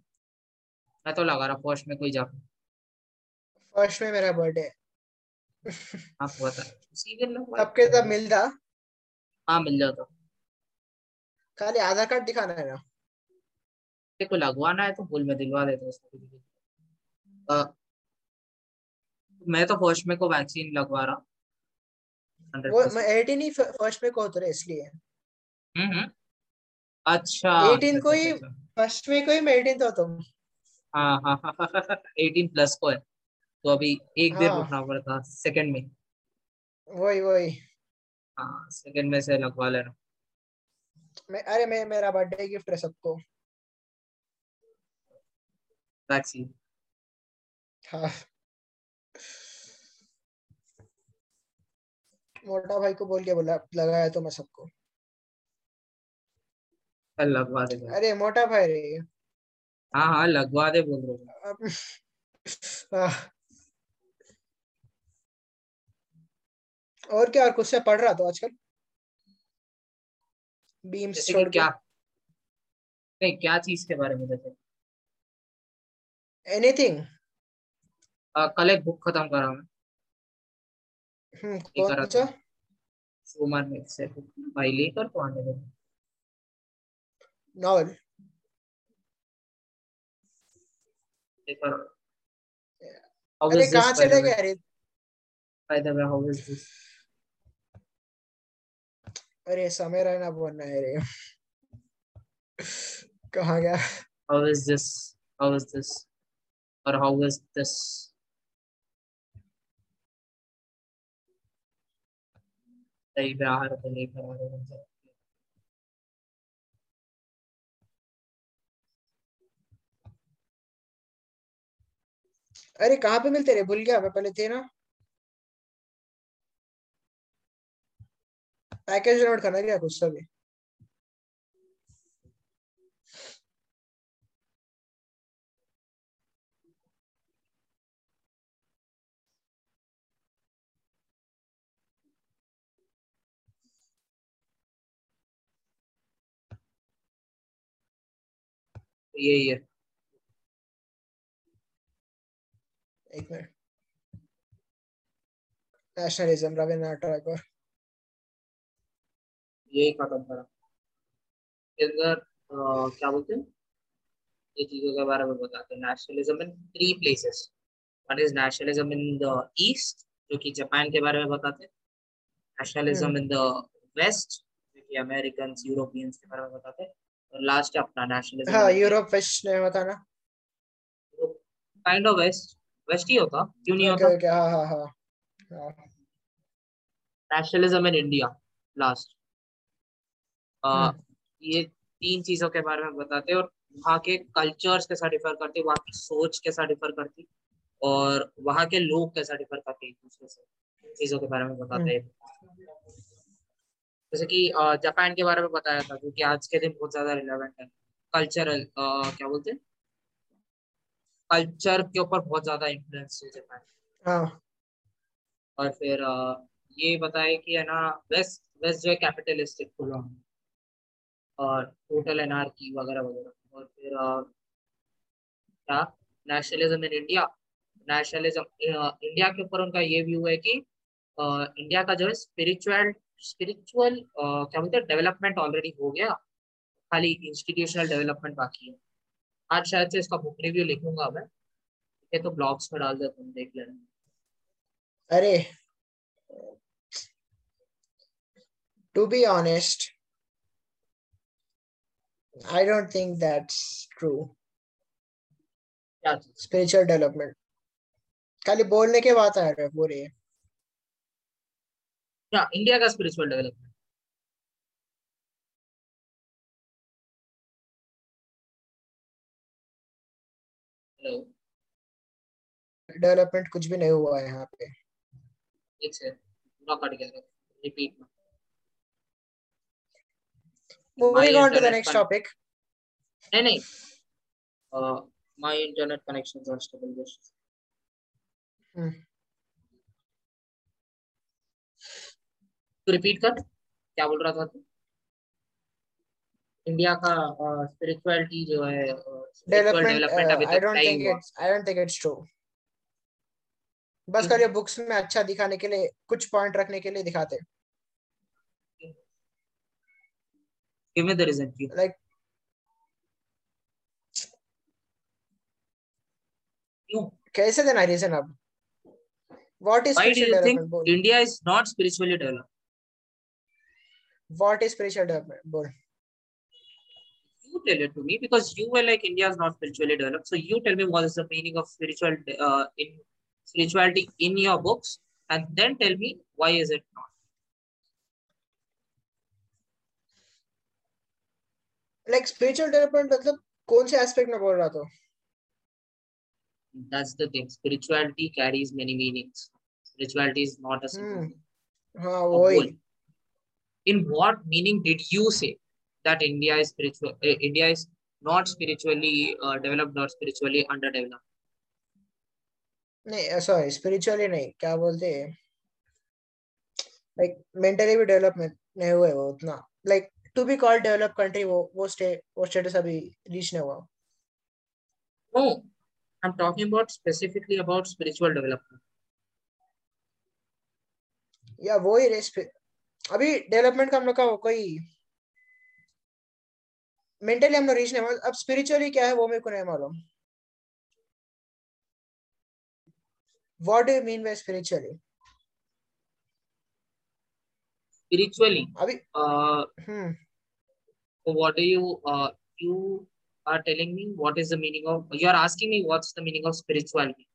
मैं तो लगा रहा फ़र्स्ट में कोई जाकर फ़र्स्ट में मेरा बर्थडे आपको बता उसी दिन लगवा सबके सब मिलता हाँ मिल जाता खाली आधार कार्ड दिखाना है ना तेरे को लगवाना है तो बोल मैं दिलवा देता हूँ उसको अ, मैं तो फ़र्स्ट में को वैक्सीन लगवा रहा वो 100% मैं 18 ही फ़र्स्ट में को उतरे इसलिए हम्म हम्म। अच्छा 18 को ही- अच्छा, अच्छा, फ़र्स्ट में को ही मैं 18 तो तुम हाँ हाँ हाँ एटीन प्लस को है तो अभी एक हाँ। रुकना पड़ता सेकंड में। वही वही। हाँ सेकंड में से लगवा लेना। मैं अरे मैं मेरा बर्थडे गिफ्ट है सबको। वैक्सीन हाँ। मोटा भाई को बोल के बोला लगाया तो मैं सबको। लगवा दे अरे मोटा भाई रे। हाँ हाँ लगवा दे बोल रहे हो। अब आह। और क्या और कुछ से पढ़ रहा था आजकल? छोड़ क्या? नहीं क्या चीज़ के बारे में जैसे? एनीथिंग कल एक बुक खत्म करा मैं। हम्म ये करा कौन सा था। सुमन में से भाई लेकर तो आने दो नॉवल अरे कहाँ दिस चले गए अरे by the way how is this अरे समय रहना बोलना है रे। कहा गया? How is this how is this और हाउ इज़ दिस सही पे आहार को लेकर आ रहे अरे कहाँ पे मिलते रे? भूल गया मैं पहले थे ना। पैकेज डाउनलोड करना क्या कुछ सभी? यही है एक मिनट। नेशनलिज्म रविन्द्रनाथ टैगोर यही खत्म करा इधर क्या बोलते हैं? ये चीज़ों के बारे में बताते हैं। Nationalism in three places one is nationalism in the east जो कि जापान के बारे में बताते हैं। नेशनलिज्म इन द वेस्ट जो कि अमेरिकन यूरोपियंस के बारे में बताते हैं। और लास्ट अपना नेशनलिज्म हाँ यूरोप वेस्ट ने बताना। काइंड ऑफ़ वेस्ट वेस्ट ही होता क्यों नहीं होता? हाँ हाँ हाँ हाँ। नेशनलिज्म इन इंडिया लास्ट हम्म। ये तीन चीज़ों के बारे में बताते हैं और वहाँ के कल्चर्स कैसा डिफर करते वहाँ की सोच कैसा डिफर करती और वहाँ के लोग कैसा डिफर करते एक दूसरे से। चीज़ों के बारे में बताते हैं। जैसे कि जापान के बारे में बताया था क्योंकि आज के दिन बहुत ज़्यादा रिलेवेंट है। कल्चरल क्या बोलते हैं? कल्चर के ऊपर बहुत ज़्यादा इन्फ्लुएंस है जापान हाँ। और फिर अ, ये बताए कि है ना वेस्ट वेस्ट जो है कैपिटलिस्टिक टोटल एनआरकी वगैरह वगैरह। और फिर क्या? Nationalism in India nationalism India के ऊपर उनका ये व्यू है कि इंडिया का जो है स्पिरिचुअल स्पिरिचुअल क्या बोलते हैं डेवलपमेंट ऑलरेडी हो गया। खाली इंस्टीट्यूशनल डेवलपमेंट बाकी है। आज शायद से इसका बुक रिव्यू लिखूँगा मैं। ये तो ब्लॉग्स में डाल दे तुम देख लेना। अरे, to be honest i don't think that's true. Spiritual development. खाली बोलने के बात आ रहा है पूरे। क्या इंडिया का स्पिरिचुअल डेवलपमेंट डेवलपमेंट कुछ भी नहीं हुआ है यहाँ पे। एक से repeat moving on to the internet next topic. नहीं नहीं. My internet connection are stable just हम्म। तो रिपीट कर. क्या बोल रहा था तू? इंडिया का स्पिरिचुअलिटी जो है डेवलपमेंट uh, अभी i तक don't नहीं think हुआ। it's i don't think it's true. बस हम्म। खाली बुक्स में अच्छा दिखाने के लिए कुछ पॉइंट रखने के लिए दिखाते गिव मी द रीजन क्यों लाइक क्यों कैसे देना रीजन अब what is why do spiritual you think development बोल India is not spiritually developed what is spiritual development बोल you tell it to me because you were like India is not spiritually developed. So you tell me what is the meaning of spiritual uh, in spirituality in your books, and then tell me why is it not. Like spiritual development मतलब कौन से एस्पेक्ट में बोल रहा तो that's the thing spirituality carries many meanings spirituality is not a हाँ वही। In what meaning did you say that India is spiritual India is not spiritually developed और स्पिरिचुअली अंडर डेवलप्ड नहीं eh, सॉरी स्पिरिचुअली नहीं क्या बोलते हैं? लाइक मेंटली भी डेवलपमेंट नहीं हुआ है वो उतना। Like to be called develop country वो वो स्टे वो स्टेटस अभी रीच नहीं हुआ। No i'm talking about specifically about spiritual development. या वो ही रेस अभी डेवलपमेंट का हम लोग का कोई मेंटली हम लोग रीच नहीं हुआ। अब स्पिरिचुअली क्या है वो मेरे को नहीं मालूम। What do you mean by spiritually spiritually अभी uh, hmm so what do you uh, you are telling me what is the meaning of you are asking me what's the meaning of spirituality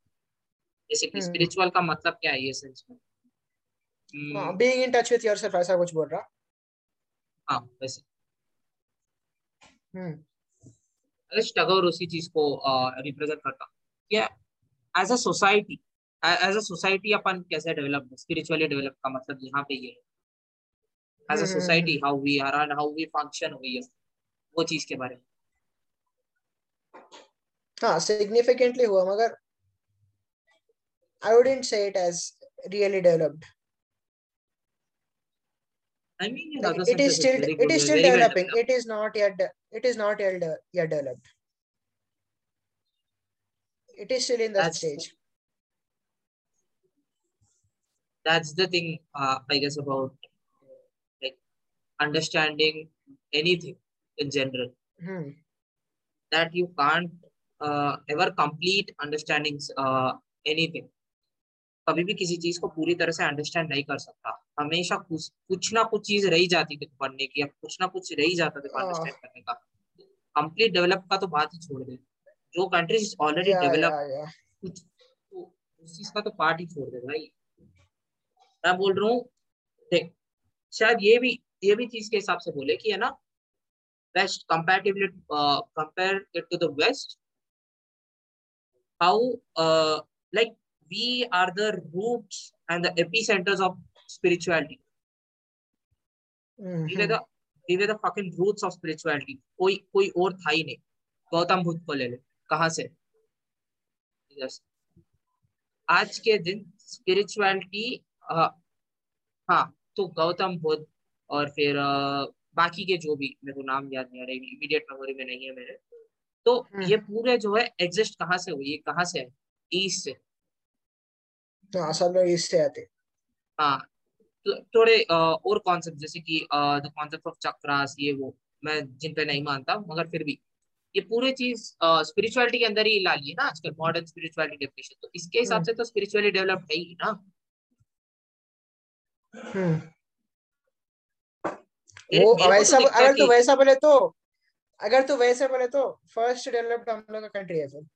basically Hmm. spiritual का मतलब क्या है ये सेंस में Hmm, being in touch with yourself ऐसा कुछ बोल रहा हाँ वैसे हम्म टगोर उसी चीज़ को रिप्रेजेंट करता या as a society as a society अपन कैसे डेवलप स्पिरिचुअली डेवलप का मतलब यहाँ पे ये As a hmm, hmm, society how we are and how we function हुई है वो चीज के बारे में हाँ सिग्निफिकेंटली हुआ मगर I wouldn't say it as really developed I mean, in like other it is senses, still it's very it good. is We're still very well developing developed. it is not yet de- it is not yet, de- yet developed it is still in that That's- stage That's the thing, uh, I guess, about like understanding anything in general. hmm. That you can't uh, ever complete understanding uh, anything. कभी भी किसी चीज़ को पूरी तरह से अंडरस्टैंड नहीं कर सकता हमेशा कुछ कुछ ना कुछ चीज़ रही जाती थी पढ़ने की या कुछ ना कुछ रही जाता था हाँ। अंडरस्टैंड करने का कंप्लीट डेवलप का तो बात ही छोड़ दे जो कंट्रीज़ ऑलरेडी डेवलप. कुछ तो उस चीज़ का तो पार्ट ही छोड़ दे भाई मैं बोल रहा हूँ देख शायद ये भी ये भी चीज़ के हिसाब से बोले कि है ना west comparatively compare it to the west how like we are the roots and the epicentres of spirituality we were the we were the fucking roots of spirituality. कोई कोई और था ही नहीं। गौतम बुद्ध को ले ले। कहाँ से? Yes. आज के दिन स्पिरिचुअलिटी हाँ तो गौतम बुद्ध और फिर बाकी के जो भी मेरे को नाम याद नहीं आ रहा इमीडिएट मेमोरी में नहीं है मेरे। तो हम्म। ये पूरे जो है एग्जिस्ट कहाँ से हुई? ये कहाँ से है? ईस्ट से। हाँ सब लोग इससे आते। हाँ। तो थोड़े और कॉन्सेप्ट जैसे कि द कॉन्सेप्ट ऑफ़ चक्रास ये वो मैं जिन पे नहीं मानता मगर फिर भी। ये पूरे चीज़ स्पिरिचुअलिटी के अंदर ही ला लिए ना आजकल मॉडर्न स्पिरिचुअलिटी डेफिनेशन तो इसके हिसाब से तो स्पिरिचुअली डेवलप्ड है ही ना। हम्म। वो तो वैसा अगर तू वैसा बोले तो अगर तू वैसे बोले तो फ़र्स्ट डेवलप्ड हम लोग का कंट्री है फिर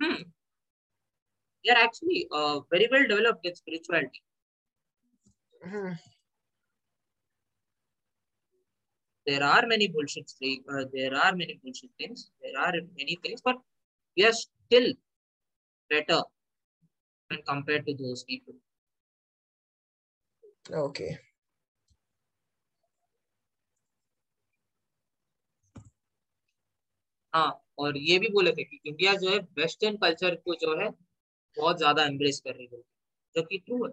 Hmm. Are actually uh, very well developed in spirituality. Hmm There are many bullshit things. Uh, there are many bullshit things. There are many things, but we are still better when compared to those people. Okay हाँ और ये भी बोले थे कि इंडिया जो है वेस्टर्न कल्चर को जो है बहुत ज़्यादा एम्ब्रेस कर रही है जो कि ट्रू है।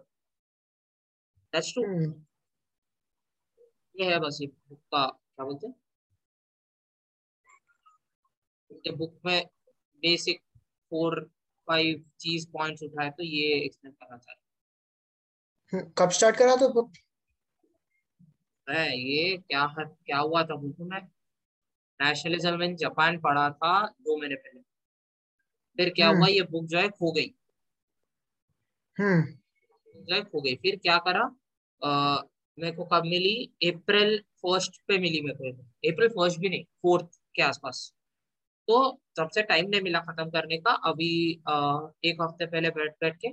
दैट्स ट्रू हम्म ये है बस ये बुक का क्या बोलते हैं? बुक में बेसिक फोर फाइव चीज़ पॉइंट्स उठाए तो ये एक्सप्लेन करना चाह हम्म, कब स्टार्ट करा तो बुक है ये क्या है क्या हुआ था बुक में? नेशनलिज्म इन जापान पढ़ा था दो महीने पहले। फिर क्या हम्म। हुआ? ये बुक जो है खो गई। हम्म। जो है खो गई। फिर क्या करा? मेरे को कब मिली? अप्रैल फ़र्स्ट पे मिली मेरे को अप्रैल फ़र्स्ट भी नहीं फोर्थ के आसपास। तो तब से टाइम नहीं मिला खत्म करने का। अभी अ, एक हफ़्ते पहले बैठ बैठ के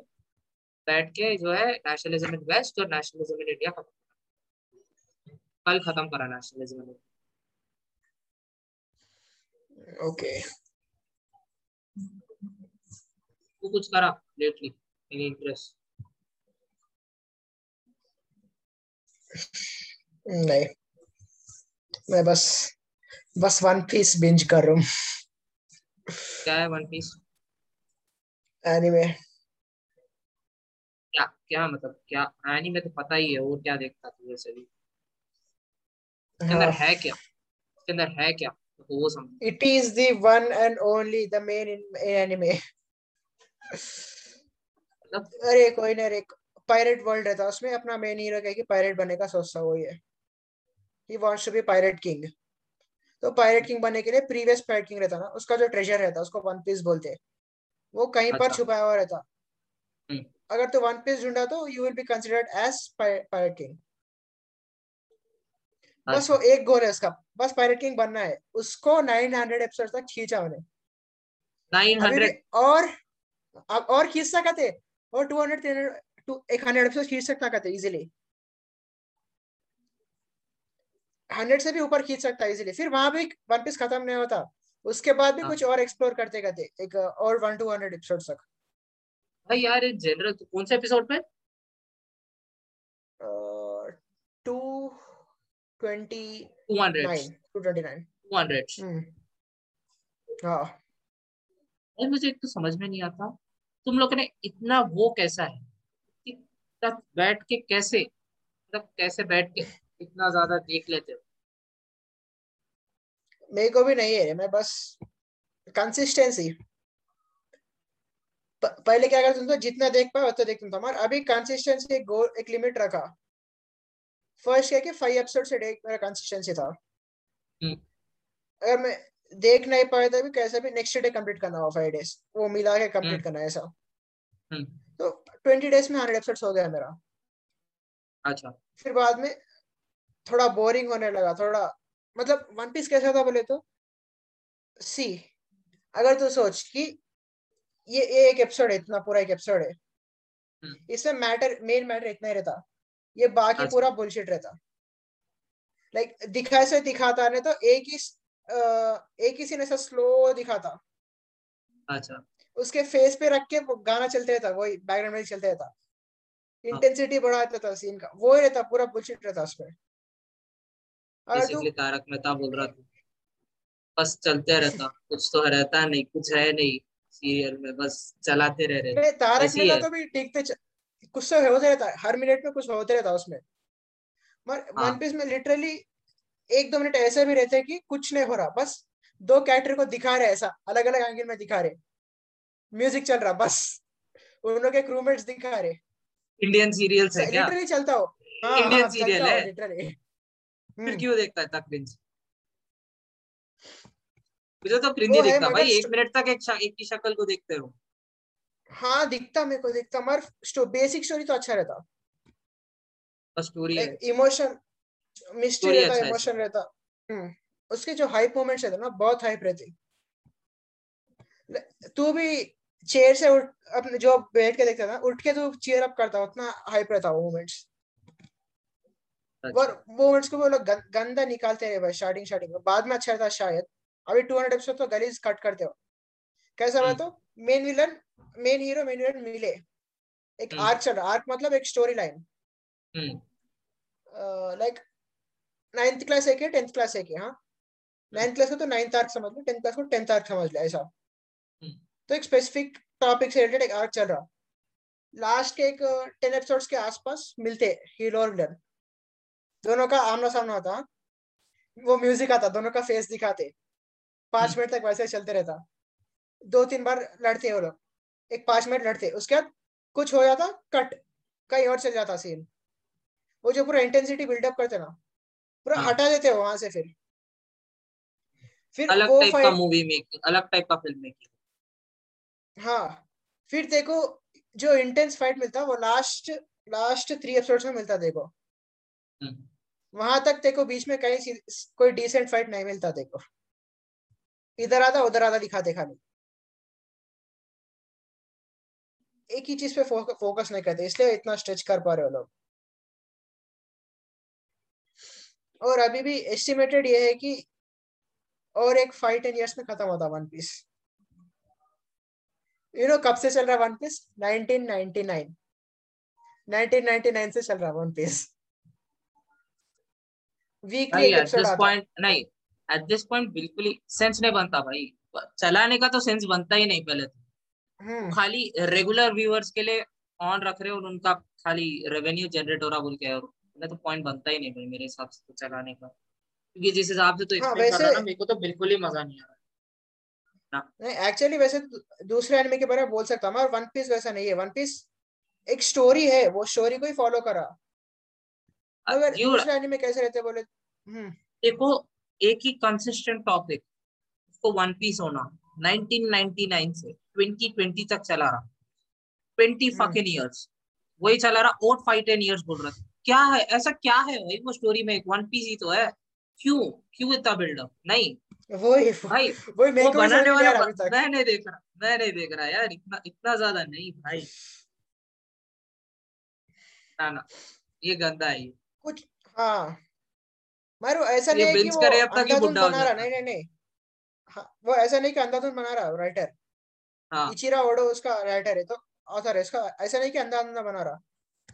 बैठ के जो है नेशनलिज्म इन वेस्ट और नेशनलिज्म इन इंडिया खत्म कल खत्म करा नेशनलिज्म इन ओके तू कुछ करा लेटली इन इंटरेस्ट नहीं। मैं बस बस वन पीस बिंज कर रहा हूँ। क्या है वन पीस एनीमे क्या क्या मतलब क्या? एनीमे तो पता ही है और क्या देखता तू वैसे भी? इसके अंदर है क्या? इसके अंदर है क्या? वो समझ it is the one and only the main in anime अरे कोई ना रे पायरेट वर्ल्ड रहता उसमें अपना मेन हीरो क्या है कि पायरेट बनने का सोचता वही है ही wants to be pirate king तो पायरेट किंग बनने के लिए प्रीवियस पायरेट किंग रहता ना उसका जो ट्रेजर रहता उसको वन पीस बोलते वो कहीं पर अच्छा। छुपाया हुआ रहता हम्म। अगर तू वन पीस ढूंढा तो you will be considered as pirate king बस वो एक गोल है उसका। बस पायरेट किंग बनना है। उसको 900 एपिसोड तक खींचा उन्हें। 900 और अब और खींच सकते और two hundred three hundred two 100 episode खींच सकता कहते इजिली हंड्रेड से भी ऊपर खींच सकता इजिली फिर वहाँ भी वन पीस खत्म नहीं होता। उसके बाद भी हाँ। कुछ और एक्सप्लोर करते करते एक और वन टू 100 एपिसोड तक। भाई यार जनरल कौन से एपिसोड पे टू uh, 29 hmm. हाँ। मुझे एक तो समझ में नहीं आता तुम लोग ने इतना वो कैसा है? कि तक बैठ के कैसे मतलब कैसे बैठ के इतना ज़्यादा देख लेते हो? मेरे को भी नहीं है मैं बस कंसिस्टेंसी पहले क्या करता तो जितना देख पाए उतना देखता था। हमारा अभी कंसिस्टेंसी गोल एक लिमिट रखा। फ़र्स्ट क्या कि फाइव एपिसोड से देख मेरा कंसिस्टेंसी था। हम्म। अगर मैं देख नहीं पाया था भी कैसे भी नेक्स्ट डे कंप्लीट करना हो फाइव डेज़ वो मिला के कंप्लीट हम्म। करना है ऐसा। हम्म। तो ट्वेंटी डेज़ में हंड्रेड एपिसोड हो गया मेरा। अच्छा। फिर बाद में थोड़ा बोरिंग होने लगा थोड़ा मतलब वन पीस कैसा था बोले तो? सी अगर तू सोच कि ये एक एपिसोड है इतना पूरा एक एपिसोड है। इसमें मैटर मेन मैटर इतना ही रहता। ये बाकी अच्छा। पूरा बुलशिट रहता। लाइक like, दिखाए से दिखाता नहीं तो एक ही एक ही सीन ऐसा स्लो दिखाता। अच्छा। उसके फेस पे रख के गाना चलते रहता वही बैकग्राउंड में चलते रहता। इंटेंसिटी बढ़ा देता था सीन का। वो ही रहता पूरा बुलशिट रहता उसमें अगर तू तारक मेहता बोल रहा था। बस चलते रहता कुछ तो रहता नहीं कुछ है नहीं सीरियल में बस चलाते रह रहे। तारक मेहता तो भी ठीक थे कुछ तो होते रहता है हर मिनट में कुछ होते रहता है उसमें। मगर। वन पीस में लिटरली एक दो मिनट ऐसे भी रहते हैं कि कुछ नहीं हो रहा बस दो कैरेक्टर को दिखा रहे ऐसा अलग अलग एंगल में दिखा रहे म्यूज़िक चल रहा बस उन लोग के क्रूमेट्स दिखा रहे इंडियन सीरियल्स है क्या? लिटरली चलता हो। हाँ, Indian हाँ, चलता हो, literally। फिर हम्म, क्यों देखता है इतना क्रिंज मुझे तो क्रिंज ही दिखता भाई एक मिनट तक एक, एक की शक्ल को देखते रहो। हाँ दिखता मेरे को दिखता। मगर बेसिक स्टोरी तो अच्छा रहता। स्टोरी इमोशन मिस्ट्री रहता अच्छा इमोशन रहता। हम्म उसके जो हाइप मोमेंट्स रहते ना बहुत हाइप रहती। तू भी चेयर से उठ अपने जो बैठ के देखता था उठ के तू चेयर अप करता उतना हाइप रहता वो मोमेंट्स और अच्छा। मोमेंट्स को वो लोग गंदा निकालते रहे भाई स्टार्टिंग स्टार्टिंग में बाद में अच्छा रहता शायद। अभी 200 एपिसोड तो गलीज कट करते हो। कैसा हुआ हम्म। तो? Main villain main hero main villain मिले। एक हम्म। आर्क चल रहा आर्क मतलब एक story line hmm like ninth class एक है टेंथ क्लास एक है हाँ। नाइन्थ क्लास को तो नाइन्थ आर्क समझ लो टेंथ क्लास को टेंथ आर्क समझ लो ऐसा। हम्म। तो एक स्पेसिफिक टॉपिक से रिलेटेड एक आर्क चल रहा। लास्ट के एक टेन एपिसोड्स के आसपास मिलते हीरो और विलन दोनों का आमना सामना होता हाँ। वो म्यूज़िक आता दोनों का फेस दिखाते। पाँच हम्म। मिनट तक वैसे चलते रहता। दो तीन बार लड़ते हैं वो लोग। एक पाँच मिनट लड़ते। उसके बाद कुछ हो जाता कट कहीं और चल जाता सीन वो जो पूरा इंटेंसिटी बिल्डअप करते ना पूरा हाँ। हटा देते हो वहाँ से फिर। फिर अलग वो टाइप का मूवी मेकिंग अलग टाइप का फ़िल्म मेकिंग हाँ। फिर देखो जो इंटेंस फाइट मिलता वो लास्ट लास्ट थ्री एपिसोड्स में मिलता देखो। हम्म। वहाँ तक देखो बीच में कहीं कोई डिसेंट फाइट नहीं मिलता देखो। इधर आधा उधर आधा दिखाते खाली। एक ही चीज़ पे फोकस नहीं करते इसलिए इतना स्ट्रेच कर पा रहे हो लोग। और अभी भी एस्टिमेटेड ये है कि और एक फाइव टेन इयर्स में खत्म होता वन पीस यू नो कब से चल रहा वन पीस 1999 1999 से चल रहा वन पीस वीकली एपिसोड आता पॉइंट नहीं एट दिस पॉइंट बिल्कुल ही सेंस नहीं बनता भाई। चलाने का तो सेंस बनता ही नहीं पहले तो। खाली रेगुलर व्यूअर्स के लिए ऑन रख रहे हो और उनका खाली रेवेन्यू जनरेट हो रहा बोल के और उन्हें तो पॉइंट बनता ही नहीं भाई मेरे हिसाब से तो चलाने का। क्योंकि जिस हिसाब से तो हाँ, वैसे- ना मेरे को तो बिल्कुल ही मज़ा नहीं आ रहा। नहीं एक्चुअली वैसे दूसरे एनिमे के बारे में बोल सकता हूँ वन पीस वैसा नहीं है। वन पीस एक स्टोरी है वो स्टोरी को ही फॉलो करा। अगर दूसरे एनिमे कैसे रहते बोले? हम्म। देखो एक ही कंसिस्टेंट टॉपिक उसको वन पीस होना 1999 से। 2020 तक चला रहा। 20 हम्म। फकिंग इयर्स वही चला रहा और फाइव टेन इयर्स बोल रहा था। क्या है ऐसा क्या है भाई वो स्टोरी में एक वन पीस ही तो है। क्यों? क्यों इतना बिल्डअप नहीं। वही भाई वो समझ बनाने वाला मैं नहीं देख रहा मैं नहीं देख रहा यार इतना इतना ज़्यादा नहीं भाई। ना ना ये गंदा है कुछ हाँ। मारो ऐसा नहीं कि वो हो बना रहा। नहीं नहीं नहीं। हाँ वो ऐसा नहीं कि अंधाधुंध बना रहा राइटर हाँ। इचिरा ओडो उसका राइटर है तो ऑथर है। इसका ऐसा नहीं कि अंधाधुंध बना रहा।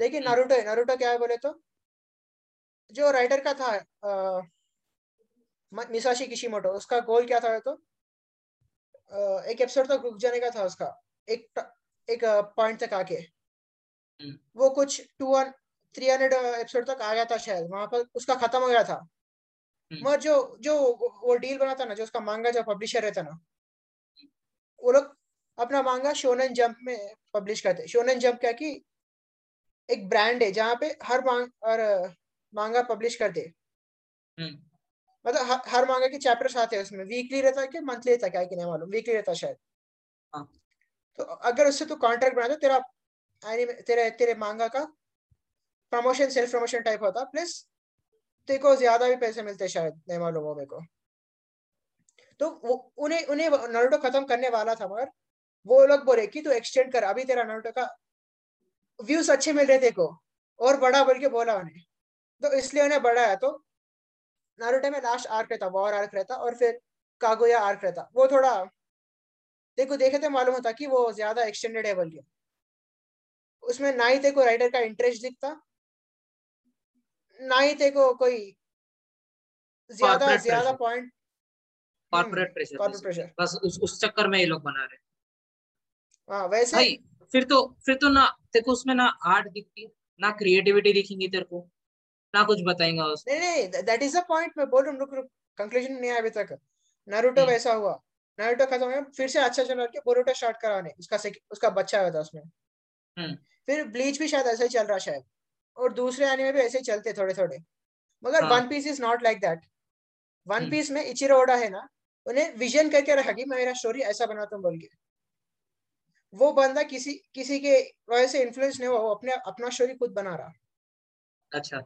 लेकिन हम्म। नारुतो है। नारुतो क्या है बोले तो? जो राइटर का था मिसाशी किशिमोटो उसका गोल क्या था तो? एक एपिसोड तक रुक जाने का था उसका। एक एक पॉइंट तक आके। हम्म। वो कुछ टू थ्री हंड्रेड एपिसोड तक आ गया था शायद। वहाँ पर उसका खत्म हो गया था। हम्म। मगर जो जो वो डील बना था ना जो उसका मांगा जो पब्लिशर रहता ना वो लोग अपना मांगा शोनन जंप में पब्लिश करते। शोनन जंप क्या कि एक ब्रांड है जहाँ पे हर मांग और मांगा पब्लिश करते। हम्म। मतलब हर, हर मांगा के चैप्टर्स आते हैं उसमें। वीकली रहता है मंथली रहता क्या? कि नहीं मालूम। वीकली रहता शायद। हाँ। तो अगर उससे तू कॉन्ट्रैक्ट बना दो तेरा anime- तेरे तेरे मांगा का प्रमोशन सेल्फ प्रमोशन टाइप होता। प्लस तेरे को ज़्यादा भी पैसे मिलते शायद नहीं मालूम हो मेरे को। तो वो उन्हें उन्हें नरुटो खत्म करने वाला था मगर वो लोग बोले कि तू एक्सटेंड कर अभी तेरा नरुटो का व्यूज़ अच्छे मिल रहे थे को और बड़ा बोल के बोला उन्हें। तो इसलिए उन्हें बढ़ाया तो नारुतो में लास्ट आर्क रहता वॉर आर्क रहता और फिर कागोया आर्क रहता। वो थोड़ा देखो देखे थे मालूम होता कि वो ज़्यादा एक्सटेंडेड है। बोल के उसमें ना ही तेको राइटर का इंटरेस्ट दिखता ना ही तेको कोई ज़्यादा ज़्यादा पॉइंट कॉर्पोरेट प्रेशर बस उस उस चक्कर में ये लोग बना रहे। हैं। हाँ वैसे भाई फिर तो फिर तो ना तेरे को उसमें ना आर्ट दिखती ना क्रिएटिविटी दिखेंगी तेरे को ना कुछ बताएँगा उस नहीं नहीं दैट इज़ द पॉइंट मैं बोल रहा हूँ रुक रुक कंक्लूजन नहीं आया अभी तक नारुतो हम्म। वैसा हुआ नारुतो खत्म हुआ फिर से अच्छा चला के बोरुतो स्टार्ट कराने उसका उसका बच्चा आया था उसमें हम्म। फिर ब्लीच भी शायद ऐसा ही चल रहा शायद और दूसरे एनिमे भी ऐसे ही चलते थोड़े थोड़े मगर हाँ। One piece is not like that one. Piece में इचिरो ओडा है ना उन्हें विजन करके रखा कि मैं मेरा स्टोरी ऐसा बनाता हूँ बोल के वो बंदा किसी किसी के वजह से इन्फ्लुएंस नहीं हुआ वो अपने अपना स्टोरी खुद बना रहा। अच्छा।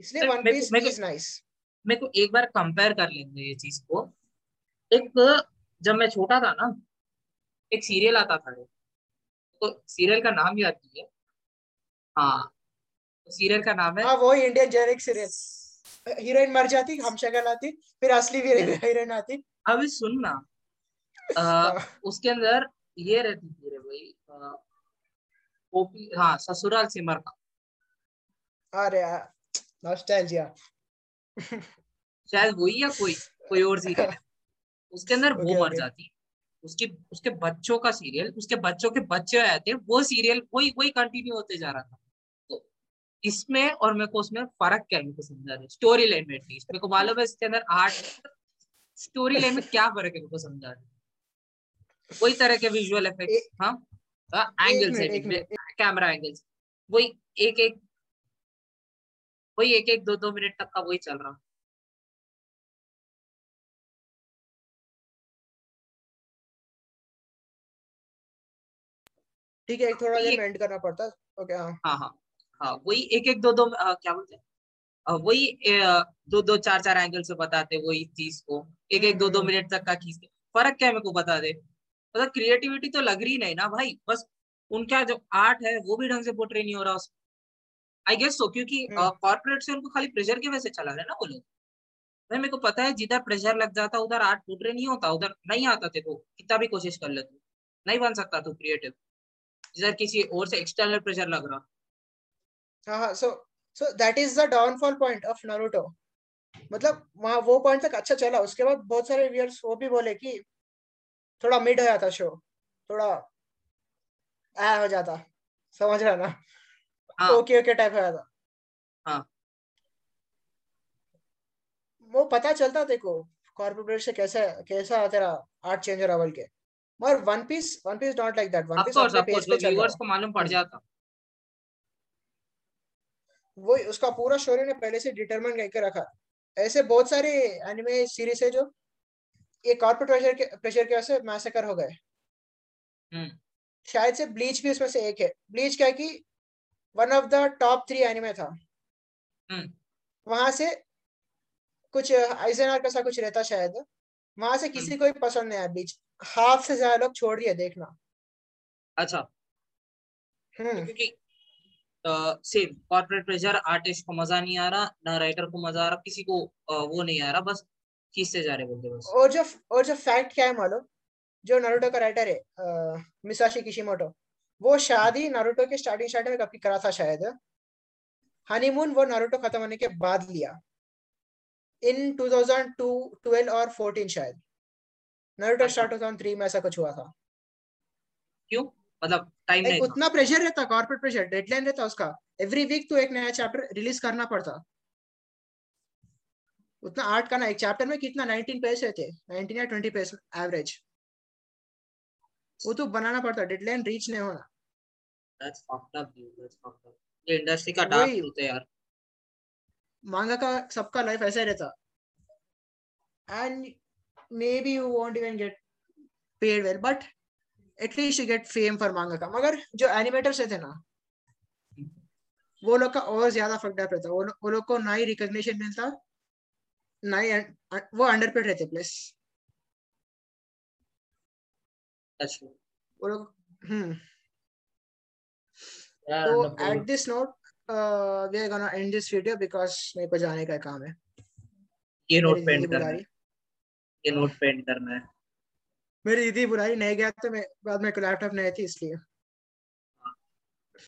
इसलिए वन पीस इज़ नाइस मेरे को एक बार कंपेयर कर लेंगे ये चीज़ को। एक जब मैं छोटा था ना एक सीरियल आता था तो सीरियल का नाम याद नहीं है हाँ सीरियल का नाम है हाँ वो इंडियन जेरिक सीरियल हीरोइन मर जाती हम शक्ल आती फिर असली हीरोइन आती। अभी सुन ना अ, हाँ, उसके अंदर ये रहती थी रे भाई ओपी हाँ ससुराल सिमर का। अरे नॉस्टैल्जिया शायद वही या कोई कोई और सीरियल है। उसके अंदर वो मर जाती। उसके उसके बच्चों का सीरियल उसके बच्चों के बच्चे आए थे वो सीरियल वही वही कंटिन्यू होते जा रहा था। तो इसमें और मेरे को उसमें फ़र्क क्या है समझा रहे स्टोरी लाइन में एटलीस्ट मेरे को मालूम है इसके अंदर आर्ट स्टोरी लाइन में क्या फ़र्क है मेरे को समझा रहे वही तरह के विजुअल इफेक्ट्स हाँ? एंगल एक सेटिंग कैमरा एंगल्स वही एक एक वही एक एक दो दो मिनट तक का वही चल रहा। ठीक है थोड़ा ये- देर में एंड करना पड़ता है। ओके हाँ। हाँ हाँ हाँ वही एक एक दो दो अ, क्या बोलते हैं? वही दो दो चार चार एंगल से बताते वही चीज़ को। एक एक दो दो हम्म, मिनट तक का खींचते फ़र्क क्या है मेरे को बता दे? मतलब क्रिएटिविटी तो लग रही नहीं ना भाई। बस उनका जो आर्ट है वो भी ढंग से पोर्ट्रे नहीं हो रहा उसमें आई गेस सो क्योंकि हम्म। कॉर्पोरेट से उनको खाली प्रेशर की वजह से चला रहे ना वो लोग। भाई मेरे को पता है जिधर प्रेशर लग जाता उधर आर्ट पोर्ट्रे नहीं होता उधर नहीं आता तेरे को। कितना भी कोशिश कर ले तू। नहीं बन सकता तू क्रिएटिव जिधर किसी और से एक्सटर्नल प्रेशर लग रहा। हाँ so so that is the downfall point of Naruto मतलब वहाँ वो पॉइंट तक अच्छा चला। उसके बाद बहुत सारे व्यूअर्स वो भी बोले कि थोड़ा मिड हो जाता शो थोड़ा आ हो जाता समझ रहा ना? हाँ। ओके ओके टाइप हो जाता। हाँ। वो पता चलता देखो कॉर्पोरेट से कैसे कैसा तेरा आर्ट चेंज हो रहा बोल के। मगर one piece one piece not like that one piece अपने पेज पे व्यूअर्स को मालूम पड़ जाता। वो उसका पूरा स्टोरी ने पहले से डिटरमाइन करके रखा। ऐसे बहुत सारे एनिमे सीरीज़ है जो ये कॉर्पोरेट प्रेशर के प्रेशर की वजह से मैसेकर हो गए। हम्म। शायद से ब्लीच भी उसमें से एक है। ब्लीच क्या है कि one of the top three anime था। हम्म। वहाँ से कुछ आइजनर का सा कुछ रहता शायद। वहाँ से किसी को भी पसंद नहीं आया ब्लीच हाफ़ से ज़्यादा लोग छोड़ दिए देखना। अच्छा। हम्म। क्योंकि सेम कॉर्पोरेट प्रेशर आर्टिस्ट को मज़ा नहीं आ रहा ना राइटर को मज़ा आ रहा किसी को वो नहीं आ रहा बस खींचते जा रहे बोलते बस। और जो और जो फैक्ट क्या है मालूम? जो नारुतो का राइटर है मिसाशी किशिमोटो वो शादी नारुतो के स्टार्टिंग स्टार्टिंग में कभी करा था शायद। हनीमून वो नारुतो खत्म होने के बाद लिया। इन 2002 12 और 14 शायद। नारुतो। स्टार्ट 2003 में ऐसा कुछ हुआ था। क्यों? मतलब टाइम नहीं उतना प्रेशर रहता कॉर्पोरेट प्रेशर डेडलाइन रहता उसका। एवरी वीक तो एक नया चैप्टर रिलीज़ करना पड़ता। उतना आर्ट का ना एक चैप्टर में कितना? 19 पेज रहते 19 या 20 पेज एवरेज वो तो बनाना पड़ता डेडलाइन रीच नहीं होना। ये इंडस्ट्री का डार्क वही। है यार। मांगा का सबका लाइफ ऐसा ही रहता। And may be you won't even get paid well but at least you get fame for manga का। मगर जो एनिमेटर्स थे ना वो लोग का और ज़्यादा फकड अप रहता। वो वो लोग को ना ही रिकॉग्निशन मिलता। ना ही अन- वो अंडरपेड रहते प्लस true. वो लोग हम्म। तो at this note we are gonna end this video because मेरे को जाने का काम है। ये नोट पेंट करना है ये नोट पेंट करना है मेरी दीदी बुला रही नहीं गया तो मैं बाद में लैपटॉप नहीं थी इसलिए।